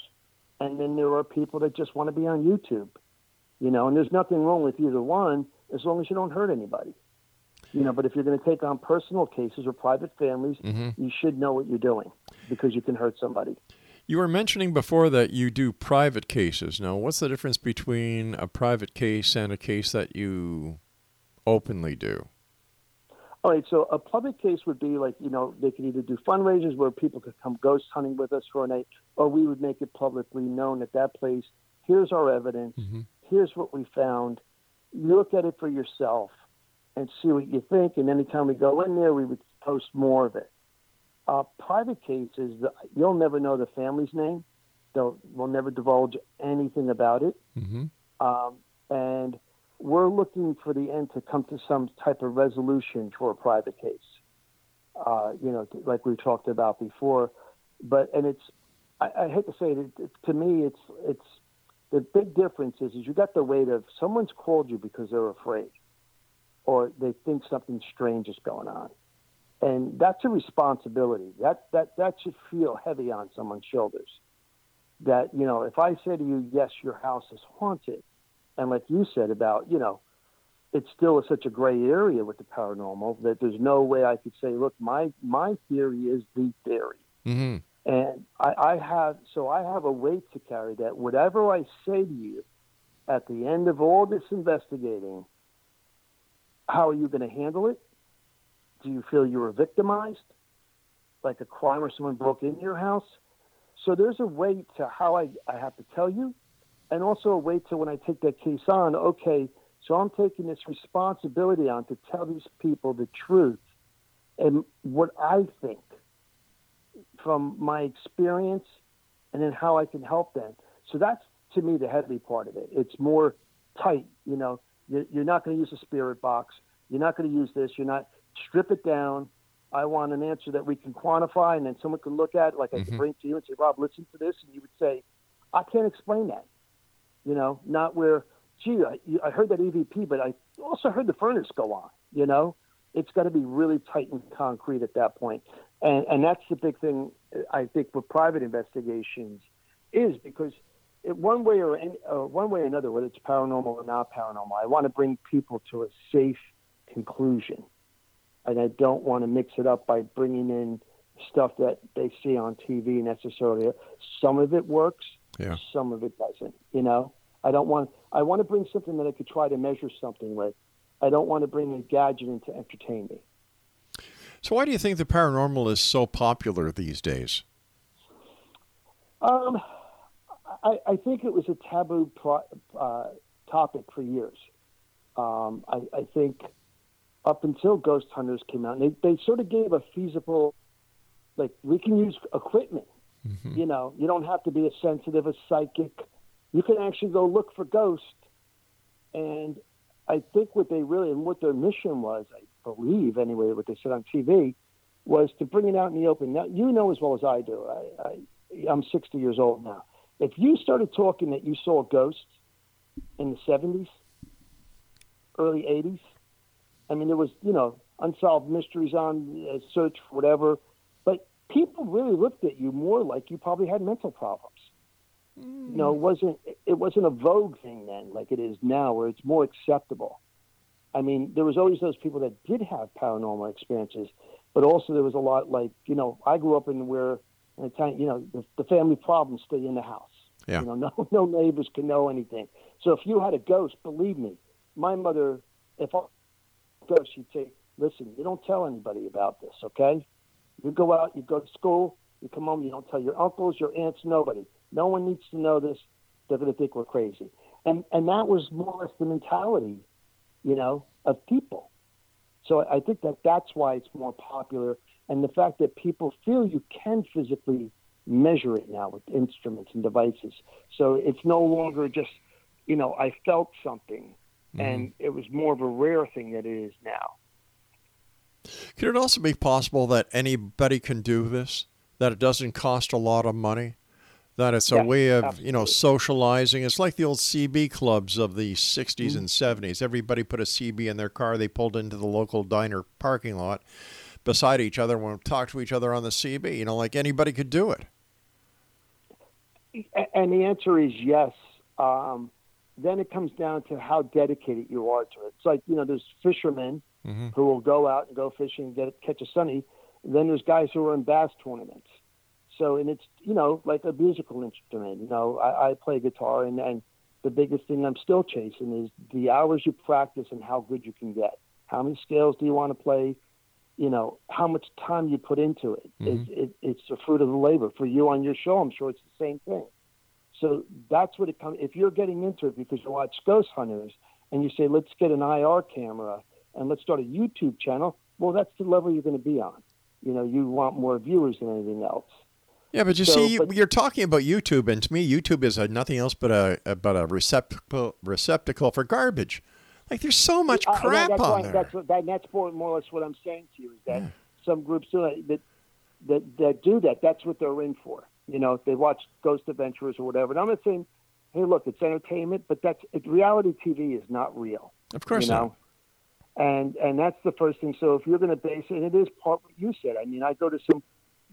[SPEAKER 5] and then there are people that just want to be on YouTube. You know, and there's nothing wrong with either one as long as you don't hurt anybody. You know, but if you're going to take on personal cases or private families, mm-hmm. you should know what you're doing because you can hurt somebody.
[SPEAKER 4] You were mentioning before that you do private cases. Now, what's the difference between a private case and a case that you openly do?
[SPEAKER 5] All right, so a public case would be like, you know, they could either do fundraisers where people could come ghost hunting with us for a night, or we would make it publicly known at that place. Here's our evidence. Mm-hmm. Here's what we found. You look at it for yourself and see what you think. And anytime we go in there, we would post more of it. Uh, private cases, you'll never know the family's name. They'll, we'll never divulge anything about it.
[SPEAKER 4] Mm-hmm.
[SPEAKER 5] Um, and we're looking for the end to come to some type of resolution for a private case. Uh, you know, like we talked about before, but and it's I, I hate to say it, it, to me it's it's the big difference is is you got the weight of someone's called you because they're afraid or they think something strange is going on. And that's a responsibility. That that that should feel heavy on someone's shoulders. That, you know, if I say to you, yes, your house is haunted, and like you said about, you know, it's still such a gray area with the paranormal that there's no way I could say, look, my my theory is the theory.
[SPEAKER 4] Mm-hmm.
[SPEAKER 5] And I, I have so I have a weight to carry that whatever I say to you at the end of all this investigating, how are you going to handle it? Do you feel you were victimized? Like a crime or someone broke into your house? So there's a way to how I, I have to tell you, and also a way to when I take that case on, okay, so I'm taking this responsibility on to tell these people the truth and what I think from my experience and then how I can help them. So that's to me the heavy part of it. It's more tight, you know. You're you're not going to use a spirit box. You're not going to use this. You're not strip it down. I want an answer that we can quantify, and then someone can look at, it, like I can mm-hmm. bring to you and say, "Rob, listen to this," and you would say, "I can't explain that." You know, not where, gee, I, I heard that EVP, but I also heard the furnace go on. You know, it's got to be really tight and concrete at that point, and and that's the big thing I think with private investigations is because it, one way or any, uh, one way or another, whether it's paranormal or not paranormal, I want to bring people to a safe conclusion, and I don't want to mix it up by bringing in stuff that they see on TV necessarily. Some of it works,
[SPEAKER 4] Yeah.
[SPEAKER 5] some of it doesn't. You know, I don't want. I want to bring something that I could try to measure something with. I don't want to bring a gadget in to entertain me.
[SPEAKER 4] So why do you think the paranormal is so popular these days?
[SPEAKER 5] Um, I, I think it was a taboo pro, uh, topic for years. Um, I, I think up until Ghost Hunters came out, and they, they sort of gave a feasible, like we can use equipment. You know, you don't have to be a sensitive, a psychic. You can actually go look for ghosts. And I think what they really and what their mission was, I believe anyway, what they said on TV, was to bring it out in the open. Now you know as well as I do. I, I I'm 60 years old now. If you started talking that you saw ghosts in the 70s, early 80s, I mean, there was, you know, unsolved mysteries on uh, search for whatever, but people really looked at you more like you probably had mental problems. You know, it wasn't it wasn't a vogue thing then like it is now, where it's more acceptable. I mean, there was always those people that did have paranormal experiences, but also there was a lot like you know, I grew up in where in a time, you know, the, the family problems stay in the house.
[SPEAKER 4] Yeah.
[SPEAKER 5] You know, no [laughs] no neighbors can know anything. So if you had a ghost, believe me, my mother, if I ghost, she'd say, "Listen, you don't tell anybody about this, okay? You go out, you go to school, you come home, you don't tell your uncles, your aunts, nobody. No one needs to know this. They're going to think we're crazy." And and that was more or less the mentality, you know, of people. So I think that that's why it's more popular, and the fact that people feel you can physically measure it now with instruments and devices. So it's no longer just, you know, I felt something, mm-hmm. and it was more of a rare thing that it is now.
[SPEAKER 4] Could it also be possible that anybody can do this? That it doesn't cost a lot of money? That it's a
[SPEAKER 5] Yeah,
[SPEAKER 4] way of, you know, socializing. It's like the old CB clubs of the 60s mm-hmm. and 70s. Everybody put a CB in their car. They pulled into the local diner parking lot beside each other and would talk to each other on the CB. You know, like anybody could do it.
[SPEAKER 5] And the answer is yes. Um, then it comes down to how dedicated you are to it. It's like you know, there's fishermen who will go out and go fishing and get catch a sunny. Then there's guys who are in bass tournaments. So and it's you know like a musical instrument. You know, I, I play guitar and and the biggest thing I'm still chasing is the hours you practice and how good you can get. How many scales do you want to play? You know, how much time you put into it. Mm-hmm. It's, it it's the fruit of the labor. For you on your show, I'm sure it's the same thing. So that's what it comes. If you're getting into it because you watch Ghost Hunters and you say, let's get an IR camera and let's start a YouTube channel, well, that's the level you're going to be on. You know, you want more viewers than anything else.
[SPEAKER 4] Yeah, but you
[SPEAKER 5] So,
[SPEAKER 4] see, you,
[SPEAKER 5] but-
[SPEAKER 4] you're talking about YouTube, and to me, YouTube is a, nothing else but a, a but a receptacle receptacle for garbage. Like there's so much
[SPEAKER 5] Uh,
[SPEAKER 4] crap
[SPEAKER 5] that's
[SPEAKER 4] on
[SPEAKER 5] why-
[SPEAKER 4] there.
[SPEAKER 5] That's what, that, that's more, or less what I'm saying to you is that some groups do that, that that that do that. That's what they're in for. You know, they watch Ghost Adventures or whatever. And I'm not saying, hey, look, it's entertainment, but that's it, reality TV is not real.
[SPEAKER 4] of course
[SPEAKER 5] you
[SPEAKER 4] not.
[SPEAKER 5] know? And and that's the first thing. So if you're going to base it, and it is part what you said. I mean, I go to some,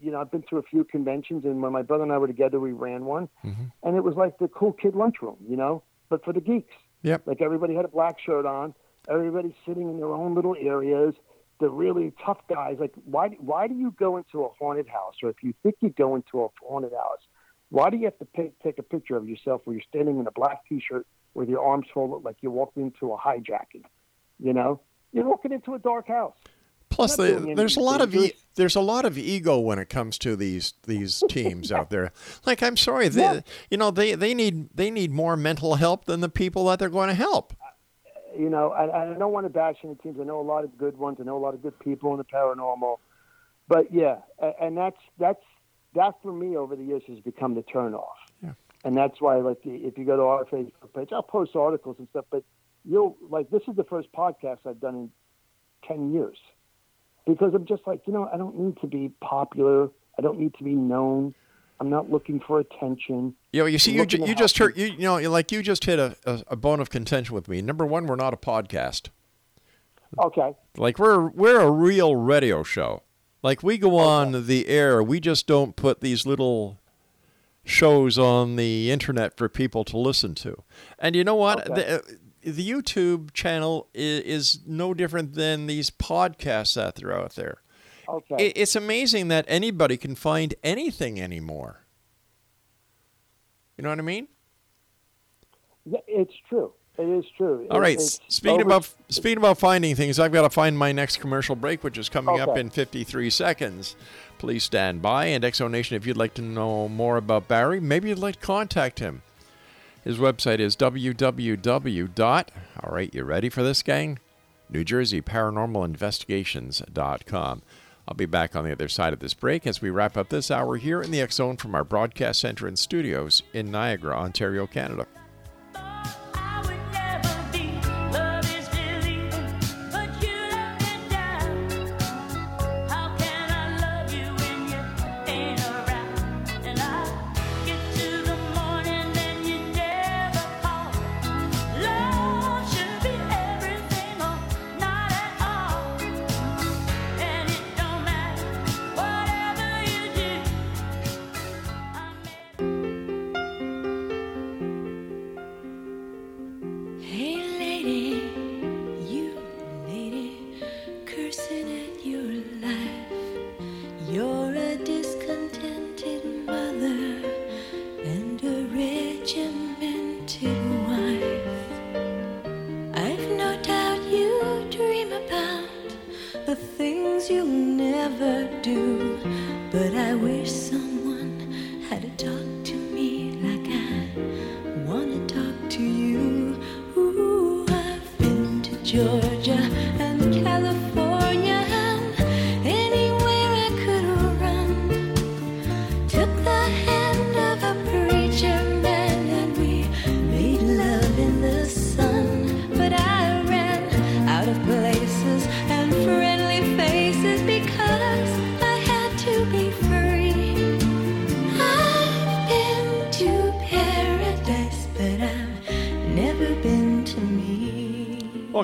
[SPEAKER 5] you know, I've been to a few conventions, and when my brother and I were together, we ran one,
[SPEAKER 4] Mm-hmm.
[SPEAKER 5] and it was like the cool kid lunchroom, you know, but for the geeks.
[SPEAKER 4] Yep.
[SPEAKER 5] Like everybody had a black shirt on. Everybody's sitting in their own little areas. The really tough guys. Like, why? Why do you go into a haunted house, or if you think you go into a haunted house, why do you have to pick, take a picture of yourself where you're standing in a black T-shirt with your arms folded, like you walked into a hijacking? You know, you're walking into a dark house.
[SPEAKER 4] Plus, there's a lot of e- there's a lot of ego when it comes to these these teams out there. Like, I'm sorry, they,
[SPEAKER 5] Yeah.
[SPEAKER 4] you know, they they need they need more mental help than the people that they're going to help.
[SPEAKER 5] you know, I, I don't want to bash any teams. I know a lot of good ones. I know a lot of good people in the paranormal, but yeah, and that's that's that for me over the years has become the turnoff.
[SPEAKER 4] Yeah.
[SPEAKER 5] And that's why, like, if you go to our Facebook page, I'll post articles and stuff. But you'll like this is the first podcast I've done in ten years because I'm just like, you know, I don't need to be popular. I don't need to be known. I'm not looking for attention.
[SPEAKER 4] You know, you see, you, ju- you just heard, you, you know, like you just hit a, a, a bone of contention with me. Number one, we're not a podcast.
[SPEAKER 5] Okay.
[SPEAKER 4] Like we're we're a real radio show. Like we go on the air. We just don't put these little shows on the internet for people to listen to. And you know what?
[SPEAKER 5] Okay.
[SPEAKER 4] The, the YouTube channel is, is no different than these podcasts that are out there.
[SPEAKER 5] Okay.
[SPEAKER 4] It, it's amazing that anybody can find anything anymore. You know what I mean?
[SPEAKER 5] Yeah, it's true. It is true.
[SPEAKER 4] All
[SPEAKER 5] It-
[SPEAKER 4] right. Speaking
[SPEAKER 5] over-
[SPEAKER 4] about speaking about finding things, I've got to find my next commercial break, which is coming up in 53 seconds. Please stand by. And X Zone Nation, if you'd like to know more about Barry, maybe you'd like to contact him. His website is www. All right, you ready for this, gang? New Jersey Paranormal Investigations.com. I'll be back on the other side of this break as we wrap up this hour here in the X Zone from our broadcast center and studios in Niagara, Ontario, Canada.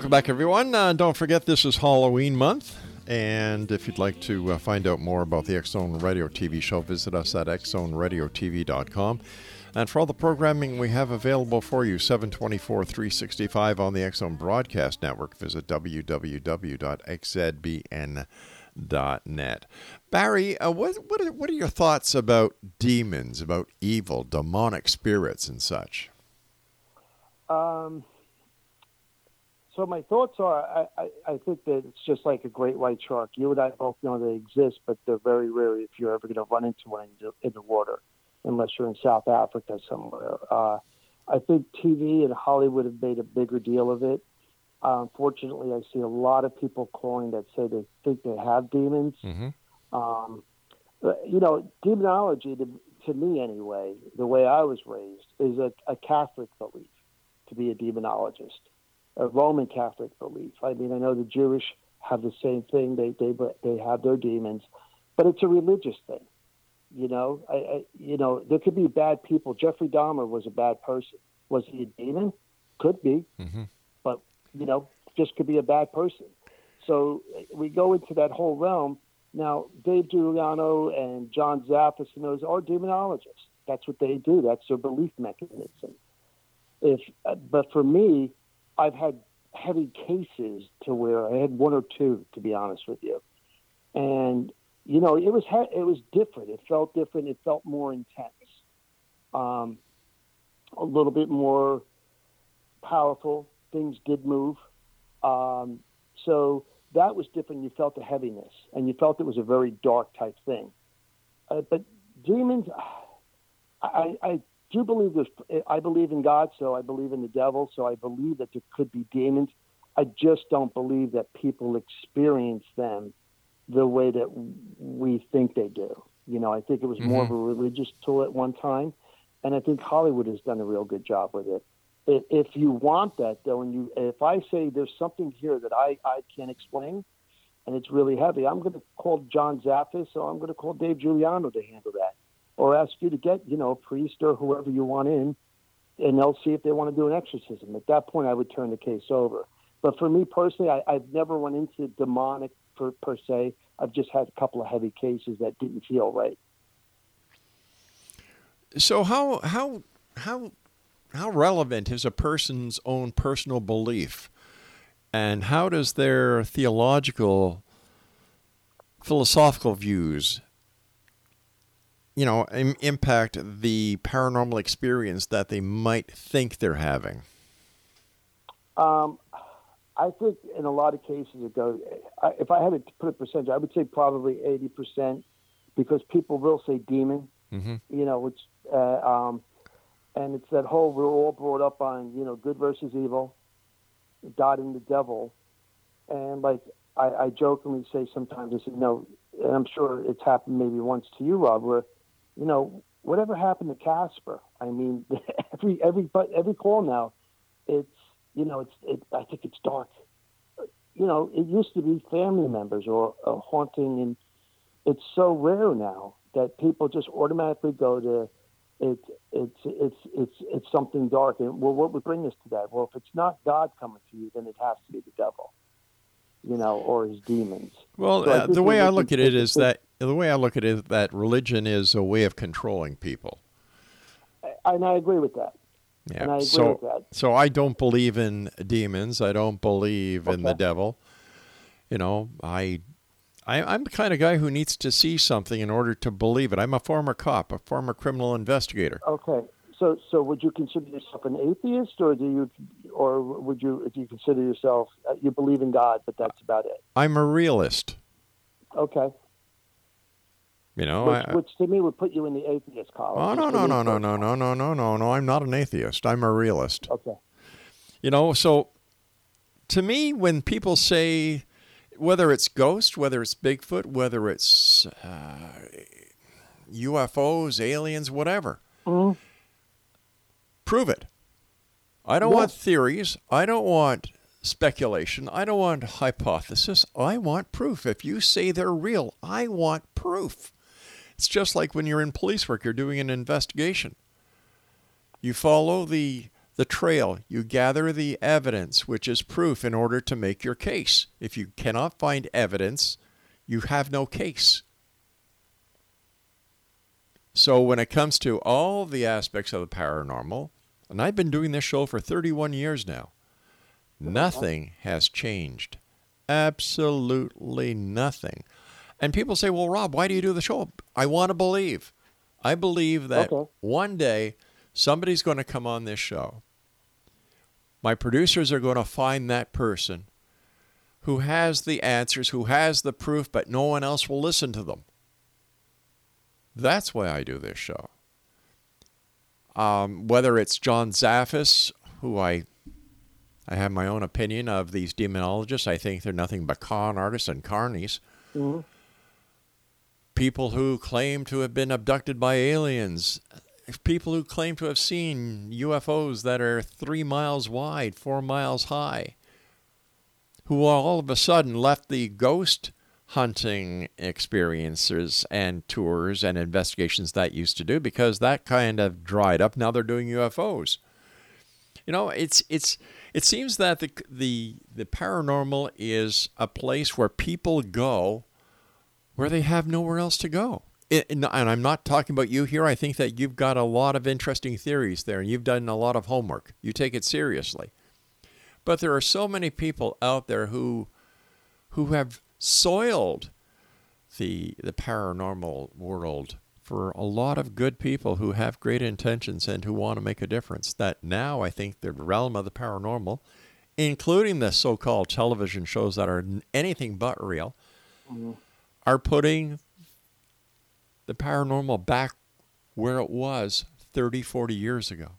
[SPEAKER 4] Welcome back, everyone. Uh, don't forget, this is Halloween month. And if you'd like to uh, find out more about the Zone Radio TV show, visit us at xzoneradiotv.com. And for all the programming we have available for you, 724 365 on the Zone Broadcast Network, visit www.xzbn.net. Barry, uh, what, what, are, what are your thoughts about demons, about evil, demonic spirits, and such?
[SPEAKER 5] Um, so my thoughts are, I, I, I think that it's just like a great white shark. You and I both know they exist, but they're very rare if you're ever going to run into one in the, in the water, unless you're in South Africa somewhere. Uh, I think TV and Hollywood have made a bigger deal of it. Uh, unfortunately, I see a lot of people calling that say they think they have demons.
[SPEAKER 4] Mhm.
[SPEAKER 5] Um, you know, demonology, to, to me anyway, the way I was raised, is a, a Catholic belief to be a demonologist, a Roman Catholic belief. I mean, I know the Jewish have the same thing; they they they have their demons, but it's a religious thing. You know, I, I you know there could be bad people. Jeffrey Dahmer was a bad person. Was he a demon? Could be, but you know, just could be a bad person. So uh, we go into that whole realm. Now, Dave Juliano and John Zaffis and those are demonologists. That's what they do. That's their belief mechanism. If, uh, but for me, I've had heavy cases to where I had one or two, to be honest with you, and you know, it was it was different. It felt different. It felt more intense, um, a little bit more powerful. Things did move. Um, so that was different. You felt the heaviness, and you felt it was a very dark type thing. Uh, but demons, I, I do believe there's. I believe in God, so I believe in the devil, so I believe that there could be demons. I just don't believe that people experience them the way that we think they do. You know, I think it was more of a mm-hmm. religious tool at one time, and I think Hollywood has done a real good job with it. If, if you want that, though, and you, if I say there's something here that I, I can't explain, and it's really heavy, I'm going to call John Zaffis or I'm going to call Dave Juliano to handle that, or ask you to get, you know, a priest or whoever you want in, and they'll see if they want to do an exorcism. At that point, I would turn the case over. But for me personally, I, I've never went into demonic per, per se. I've just had a couple of heavy cases that didn't feel right.
[SPEAKER 4] So how how how how relevant is a person's own personal belief, and how does their theological, philosophical views, you know, Im- impact the paranormal experience that they might think they're having?
[SPEAKER 5] Um, I think in a lot of cases it goes. I, if I had to put a percentage, I would say probably eighty percent, because people will say demon.
[SPEAKER 4] Mhm.
[SPEAKER 5] You know, which uh, um, and it's that whole we're all brought up on you know good versus evil, God and the devil, and like I, I jokingly say sometimes I say no, and I'm sure it's happened maybe once to you, Rob, where you know whatever happened to Casper. I mean, [laughs] every every every call now, it's you know it's it, I think it's dark. You know, it used to be family members or a haunting, and it's so rare now that people just automatically go to it. It's it's it's it's something dark. And well, what would bring us to that? Well, if it's not God coming to you, then it has to be the devil. You know, or his demons.
[SPEAKER 4] Well,
[SPEAKER 5] So
[SPEAKER 4] uh, the way I
[SPEAKER 5] look at
[SPEAKER 4] it is that the way I look at it is that religion is a way of controlling people.
[SPEAKER 5] And I agree with that.
[SPEAKER 4] Yeah.
[SPEAKER 5] And I agree
[SPEAKER 4] so,
[SPEAKER 5] with that.
[SPEAKER 4] so I don't believe in demons. I don't believe in the devil. You know, I, I, I'm the kind of guy who needs to see something in order to believe it. I'm a former cop, a former criminal investigator.
[SPEAKER 5] Okay. So, so would you consider yourself an atheist, or do you, or would you, if you consider yourself uh, you believe in God, but that's about it?
[SPEAKER 4] I'm a realist.
[SPEAKER 5] Okay.
[SPEAKER 4] You know,
[SPEAKER 5] which,
[SPEAKER 4] I,
[SPEAKER 5] which to me would put you in the atheist column.
[SPEAKER 4] oh no no no no no no no no no no! I'm not an atheist. I'm a realist.
[SPEAKER 5] Okay.
[SPEAKER 4] You know, so to me, when people say whether it's ghost, whether it's Bigfoot, whether it's uh, UFOs, aliens, whatever,
[SPEAKER 5] Mhm.
[SPEAKER 4] prove it. I don't
[SPEAKER 5] Yeah.
[SPEAKER 4] want theories. I don't want speculation. I don't want hypothesis. I want proof. If you say they're real, I want proof. It's just like when you're in police work, you're doing an investigation. You follow the the trail, you gather the evidence, which is proof in order to make your case. If you cannot find evidence, you have no case. So when it comes to all the aspects of the paranormal, and I've been doing this show for 31 years now, nothing has changed. Absolutely nothing. And people say, well, Rob, why do you do the show? I want to believe. I believe that
[SPEAKER 5] Okay.
[SPEAKER 4] one day somebody's going to come on this show. My producers are going to find that person who has the answers, who has the proof, but no one else will listen to them. That's why I do this show. Um, whether it's John Zaffis, who I I have my own opinion of these demonologists. I think they're nothing but con artists and carnies.
[SPEAKER 5] Mhm.
[SPEAKER 4] People who claim to have been abducted by aliens. People who claim to have seen UFOs that are three miles wide, four miles high. Who all of a sudden left the ghost hunting experiences and tours and investigations that used to do because that kind of dried up. Now they're doing UFOs. You know, it's it's it seems that the the the paranormal is a place where people go where they have nowhere else to go. It- and I'm not talking about you here. I think that you've got a lot of interesting theories there, and you've done a lot of homework. You take it seriously. But there are so many people out there who who have soiled the the paranormal world for a lot of good people who have great intentions and who want to make a difference. That now I think the realm of the paranormal, including the so-called television shows that are anything but real, mm-hmm. Are putting the paranormal back where it was 30, 40 years ago.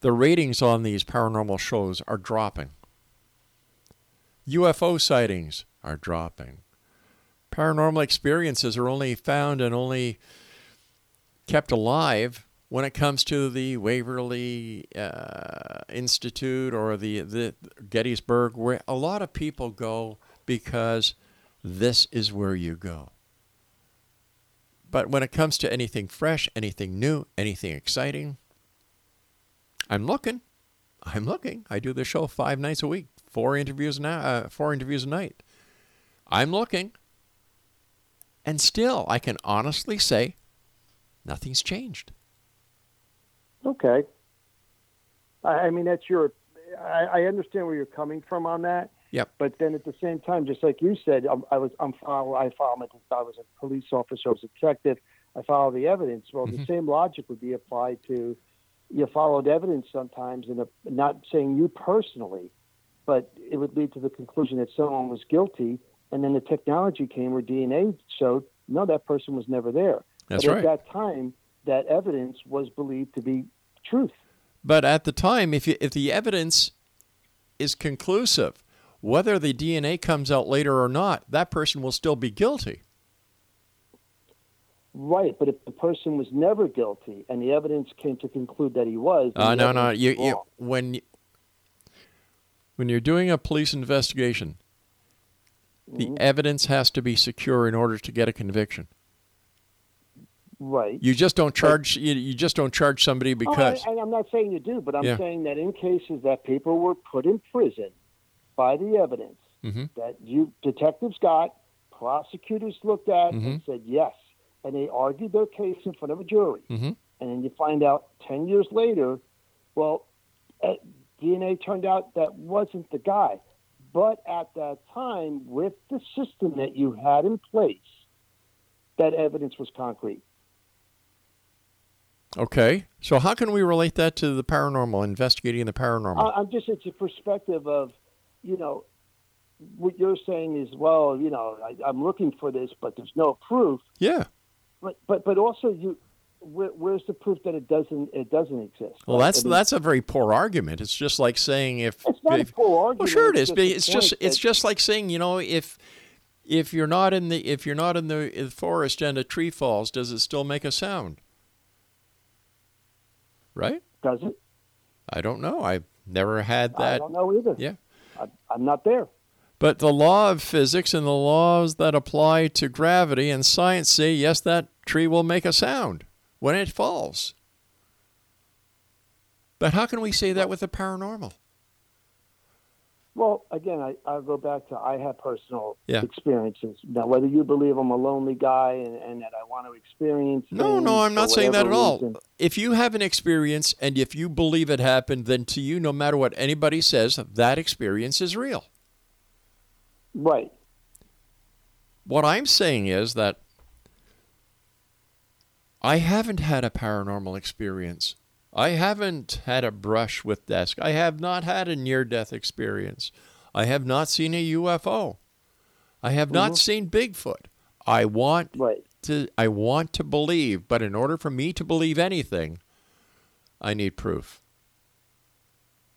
[SPEAKER 4] The ratings on these paranormal shows are dropping. UFO sightings are dropping. Paranormal experiences are only found and only kept alive when it comes to the Waverly uh, Institute or the, the Gettysburg, where a lot of people go because this is where you go. But when it comes to anything fresh, anything new, anything exciting, I'm looking. I'm looking. I do the show five nights a week, four interviews now, uh, four interviews a night. I'm looking, and still, I can honestly say, nothing's changed.
[SPEAKER 5] Okay. I, mean, that's your. I, I understand where you're coming from on that.
[SPEAKER 4] Yep.
[SPEAKER 5] But then at the same time, just like you said, I'm, I was I'm follow I follow my I was a police officer, I was a detective. I follow the evidence. Well, the mm-hmm. same logic would be applied to you followed evidence sometimes, and not saying you personally, but it would lead to the conclusion that someone was guilty, and then the technology came where DNA showed no, that person was never there.
[SPEAKER 4] That's
[SPEAKER 5] but
[SPEAKER 4] right.
[SPEAKER 5] At that time, that evidence was believed to be truth.
[SPEAKER 4] But at the time, if you, if the evidence is conclusive, whether the DNA comes out later or not, that person will still be guilty.
[SPEAKER 5] Right, but if the person was never guilty and the evidence came to conclude that he was,
[SPEAKER 4] Uh, no, no. You, you, when you- when you're doing a police investigation, the
[SPEAKER 5] Mm-hmm.
[SPEAKER 4] evidence has to be secure in order to get a conviction.
[SPEAKER 5] right.
[SPEAKER 4] You just don't charge. You, you just don't charge somebody because.
[SPEAKER 5] Oh, I, I'm not saying you do, but I'm
[SPEAKER 4] Yeah.
[SPEAKER 5] saying that in cases that people were put in prison by the evidence
[SPEAKER 4] Mhm.
[SPEAKER 5] that you detectives got, prosecutors looked at
[SPEAKER 4] Mm-hmm.
[SPEAKER 5] and said yes, and they argued their case in front of a jury,
[SPEAKER 4] Mhm.
[SPEAKER 5] and then you find out ten years later, well, eh, DNA turned out that wasn't the guy, but at that time, with the system that you had in place, that evidence was concrete.
[SPEAKER 4] Okay, so how can we relate that to the paranormal, investigating the paranormal?
[SPEAKER 5] I'm just it's a perspective of, you know, what you're saying is well, you know, I, I'm looking for this, but there's no proof.
[SPEAKER 4] yeah.
[SPEAKER 5] But but but also you, where, where's the proof that it doesn't it doesn't exist?
[SPEAKER 4] Well,
[SPEAKER 5] right?
[SPEAKER 4] that's
[SPEAKER 5] I mean,
[SPEAKER 4] that's a very poor argument. It's just like saying if
[SPEAKER 5] It's not a
[SPEAKER 4] if-
[SPEAKER 5] poor
[SPEAKER 4] Well, sure it
[SPEAKER 5] it's just
[SPEAKER 4] But it's just it's
[SPEAKER 5] that-
[SPEAKER 4] just like saying you know if if you're not in the if you're not in the forest and a tree falls, does it still make a sound? Right?
[SPEAKER 5] does it?
[SPEAKER 4] I don't know. I've never had that.
[SPEAKER 5] I don't know either.
[SPEAKER 4] Yeah.
[SPEAKER 5] I'm not there.
[SPEAKER 4] But the law of physics and the laws that apply to gravity and science say yes, that tree will make a sound when it falls. But how can we say that with the paranormal?
[SPEAKER 5] Well, again, I, I'll go back to I have personal
[SPEAKER 4] Yeah.
[SPEAKER 5] experiences. Now, whether you believe I'm a lonely guy and, and that I want to experience.
[SPEAKER 4] No, no, I'm not saying that at
[SPEAKER 5] whatever
[SPEAKER 4] all. If you have an experience and if you believe it happened, then to you, no matter what anybody says, that experience is real.
[SPEAKER 5] Right.
[SPEAKER 4] What I'm saying is that I haven't had a paranormal experience. I haven't had a brush with desk. I have not had a near death experience. I have not seen a UFO. I have not mm-hmm. seen Bigfoot. I want
[SPEAKER 5] Right.
[SPEAKER 4] to I want to believe, but in order for me to believe anything, I need proof.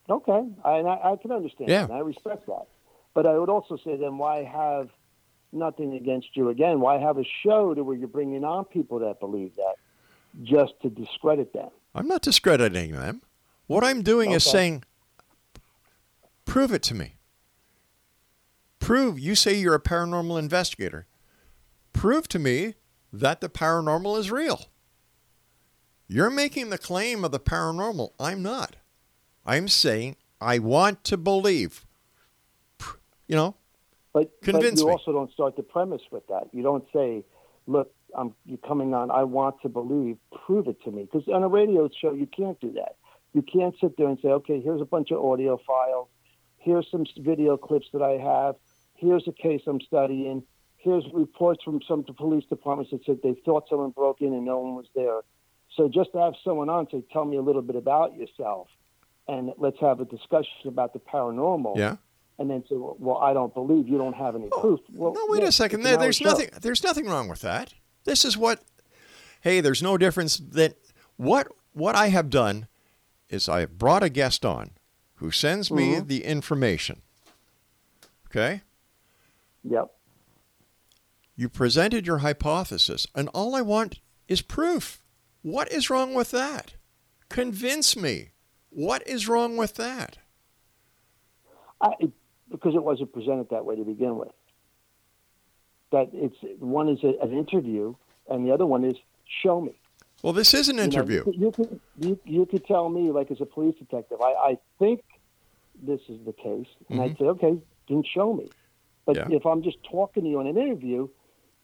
[SPEAKER 5] Okay, I, I, can understand.
[SPEAKER 4] Yeah.
[SPEAKER 5] that, I respect that. But I would also say, then why have nothing against you again? Why have a show to where you're bringing on people that believe that, just to discredit them?
[SPEAKER 4] I'm not discrediting them. What I'm doing is saying, prove it to me. Prove, you say you're a paranormal investigator. Prove to me that the paranormal is real. You're making the claim of the paranormal. I'm not. I'm saying I want to believe. You know,
[SPEAKER 5] But,
[SPEAKER 4] Convince
[SPEAKER 5] but you
[SPEAKER 4] me.
[SPEAKER 5] also don't start the premise with that. You don't say, "Look, I'm you're coming on. I want to believe. Prove it to me." Because on a radio show, you can't do that. You can't sit there and say, "Okay, here's a bunch of audio files. Here's some video clips that I have. Here's a case I'm studying. Here's reports from some police departments that said they thought someone broke in and no one was there." So just to have someone on say, "Tell me a little bit about yourself," and let's have a discussion about the paranormal
[SPEAKER 4] yeah.
[SPEAKER 5] and then say, well, well, I don't believe you don't have any oh, proof. Well,
[SPEAKER 4] no, wait
[SPEAKER 5] yeah,
[SPEAKER 4] a second. There, there's
[SPEAKER 5] show.
[SPEAKER 4] nothing. There's nothing wrong with that. This is what. Hey, there's no difference. That what what I have done is I have brought a guest on who sends me
[SPEAKER 5] Mm-hmm.
[SPEAKER 4] the information. Okay,
[SPEAKER 5] Yep.
[SPEAKER 4] you presented your hypothesis, and all I want is proof. What is wrong with that? Convince me. What is wrong with that?
[SPEAKER 5] I, because it wasn't presented that way to begin with. That it's one is a, an interview, and the other one is show me.
[SPEAKER 4] Well, this is an
[SPEAKER 5] You know,
[SPEAKER 4] interview.
[SPEAKER 5] you, could, you, you could tell me, like as a police detective, I, I think this is the case, and I'd say, okay, then show me. But
[SPEAKER 4] Mm-hmm. Yeah.
[SPEAKER 5] if I'm just talking to you in an interview,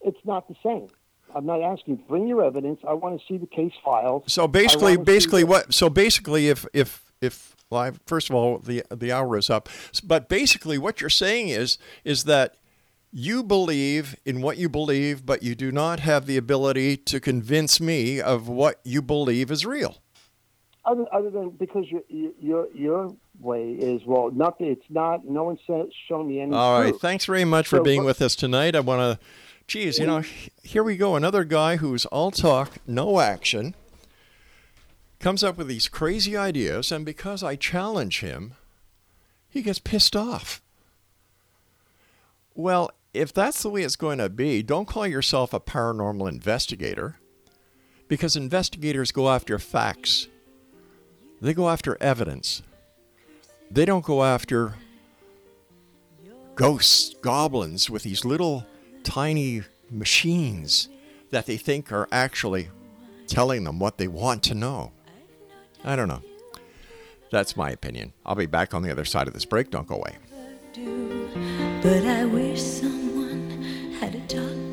[SPEAKER 5] it's not the same. I'm not asking. Bring your evidence. I want to see the case files.
[SPEAKER 4] So basically,
[SPEAKER 5] I wanna see
[SPEAKER 4] basically what? So basically, if if if well, I- first of all, the the hour is up. But basically, what you're saying is is that you believe in what you believe, but you do not have the ability to convince me of what you believe is real.
[SPEAKER 5] other other than because your your your way is well, nothing. It's not. No one's shown me any.
[SPEAKER 4] All right.
[SPEAKER 5] proof.
[SPEAKER 4] Thanks very much for
[SPEAKER 5] So,
[SPEAKER 4] being
[SPEAKER 5] but-
[SPEAKER 4] with us tonight. I want to, geez, you know, mm-hmm. here we go. Another guy who's all talk, no action, comes up with these crazy ideas, and because I challenge him, he gets pissed off. Well, if that's the way it's going to be, don't call yourself a paranormal investigator because investigators go after facts, they go after evidence, they don't go after ghosts, goblins with these little tiny machines that they think are actually telling them what they want to know. I don't know. That's my opinion. I'll be back on the other side of this break. Don't go away.
[SPEAKER 7] But I wish someone had a talk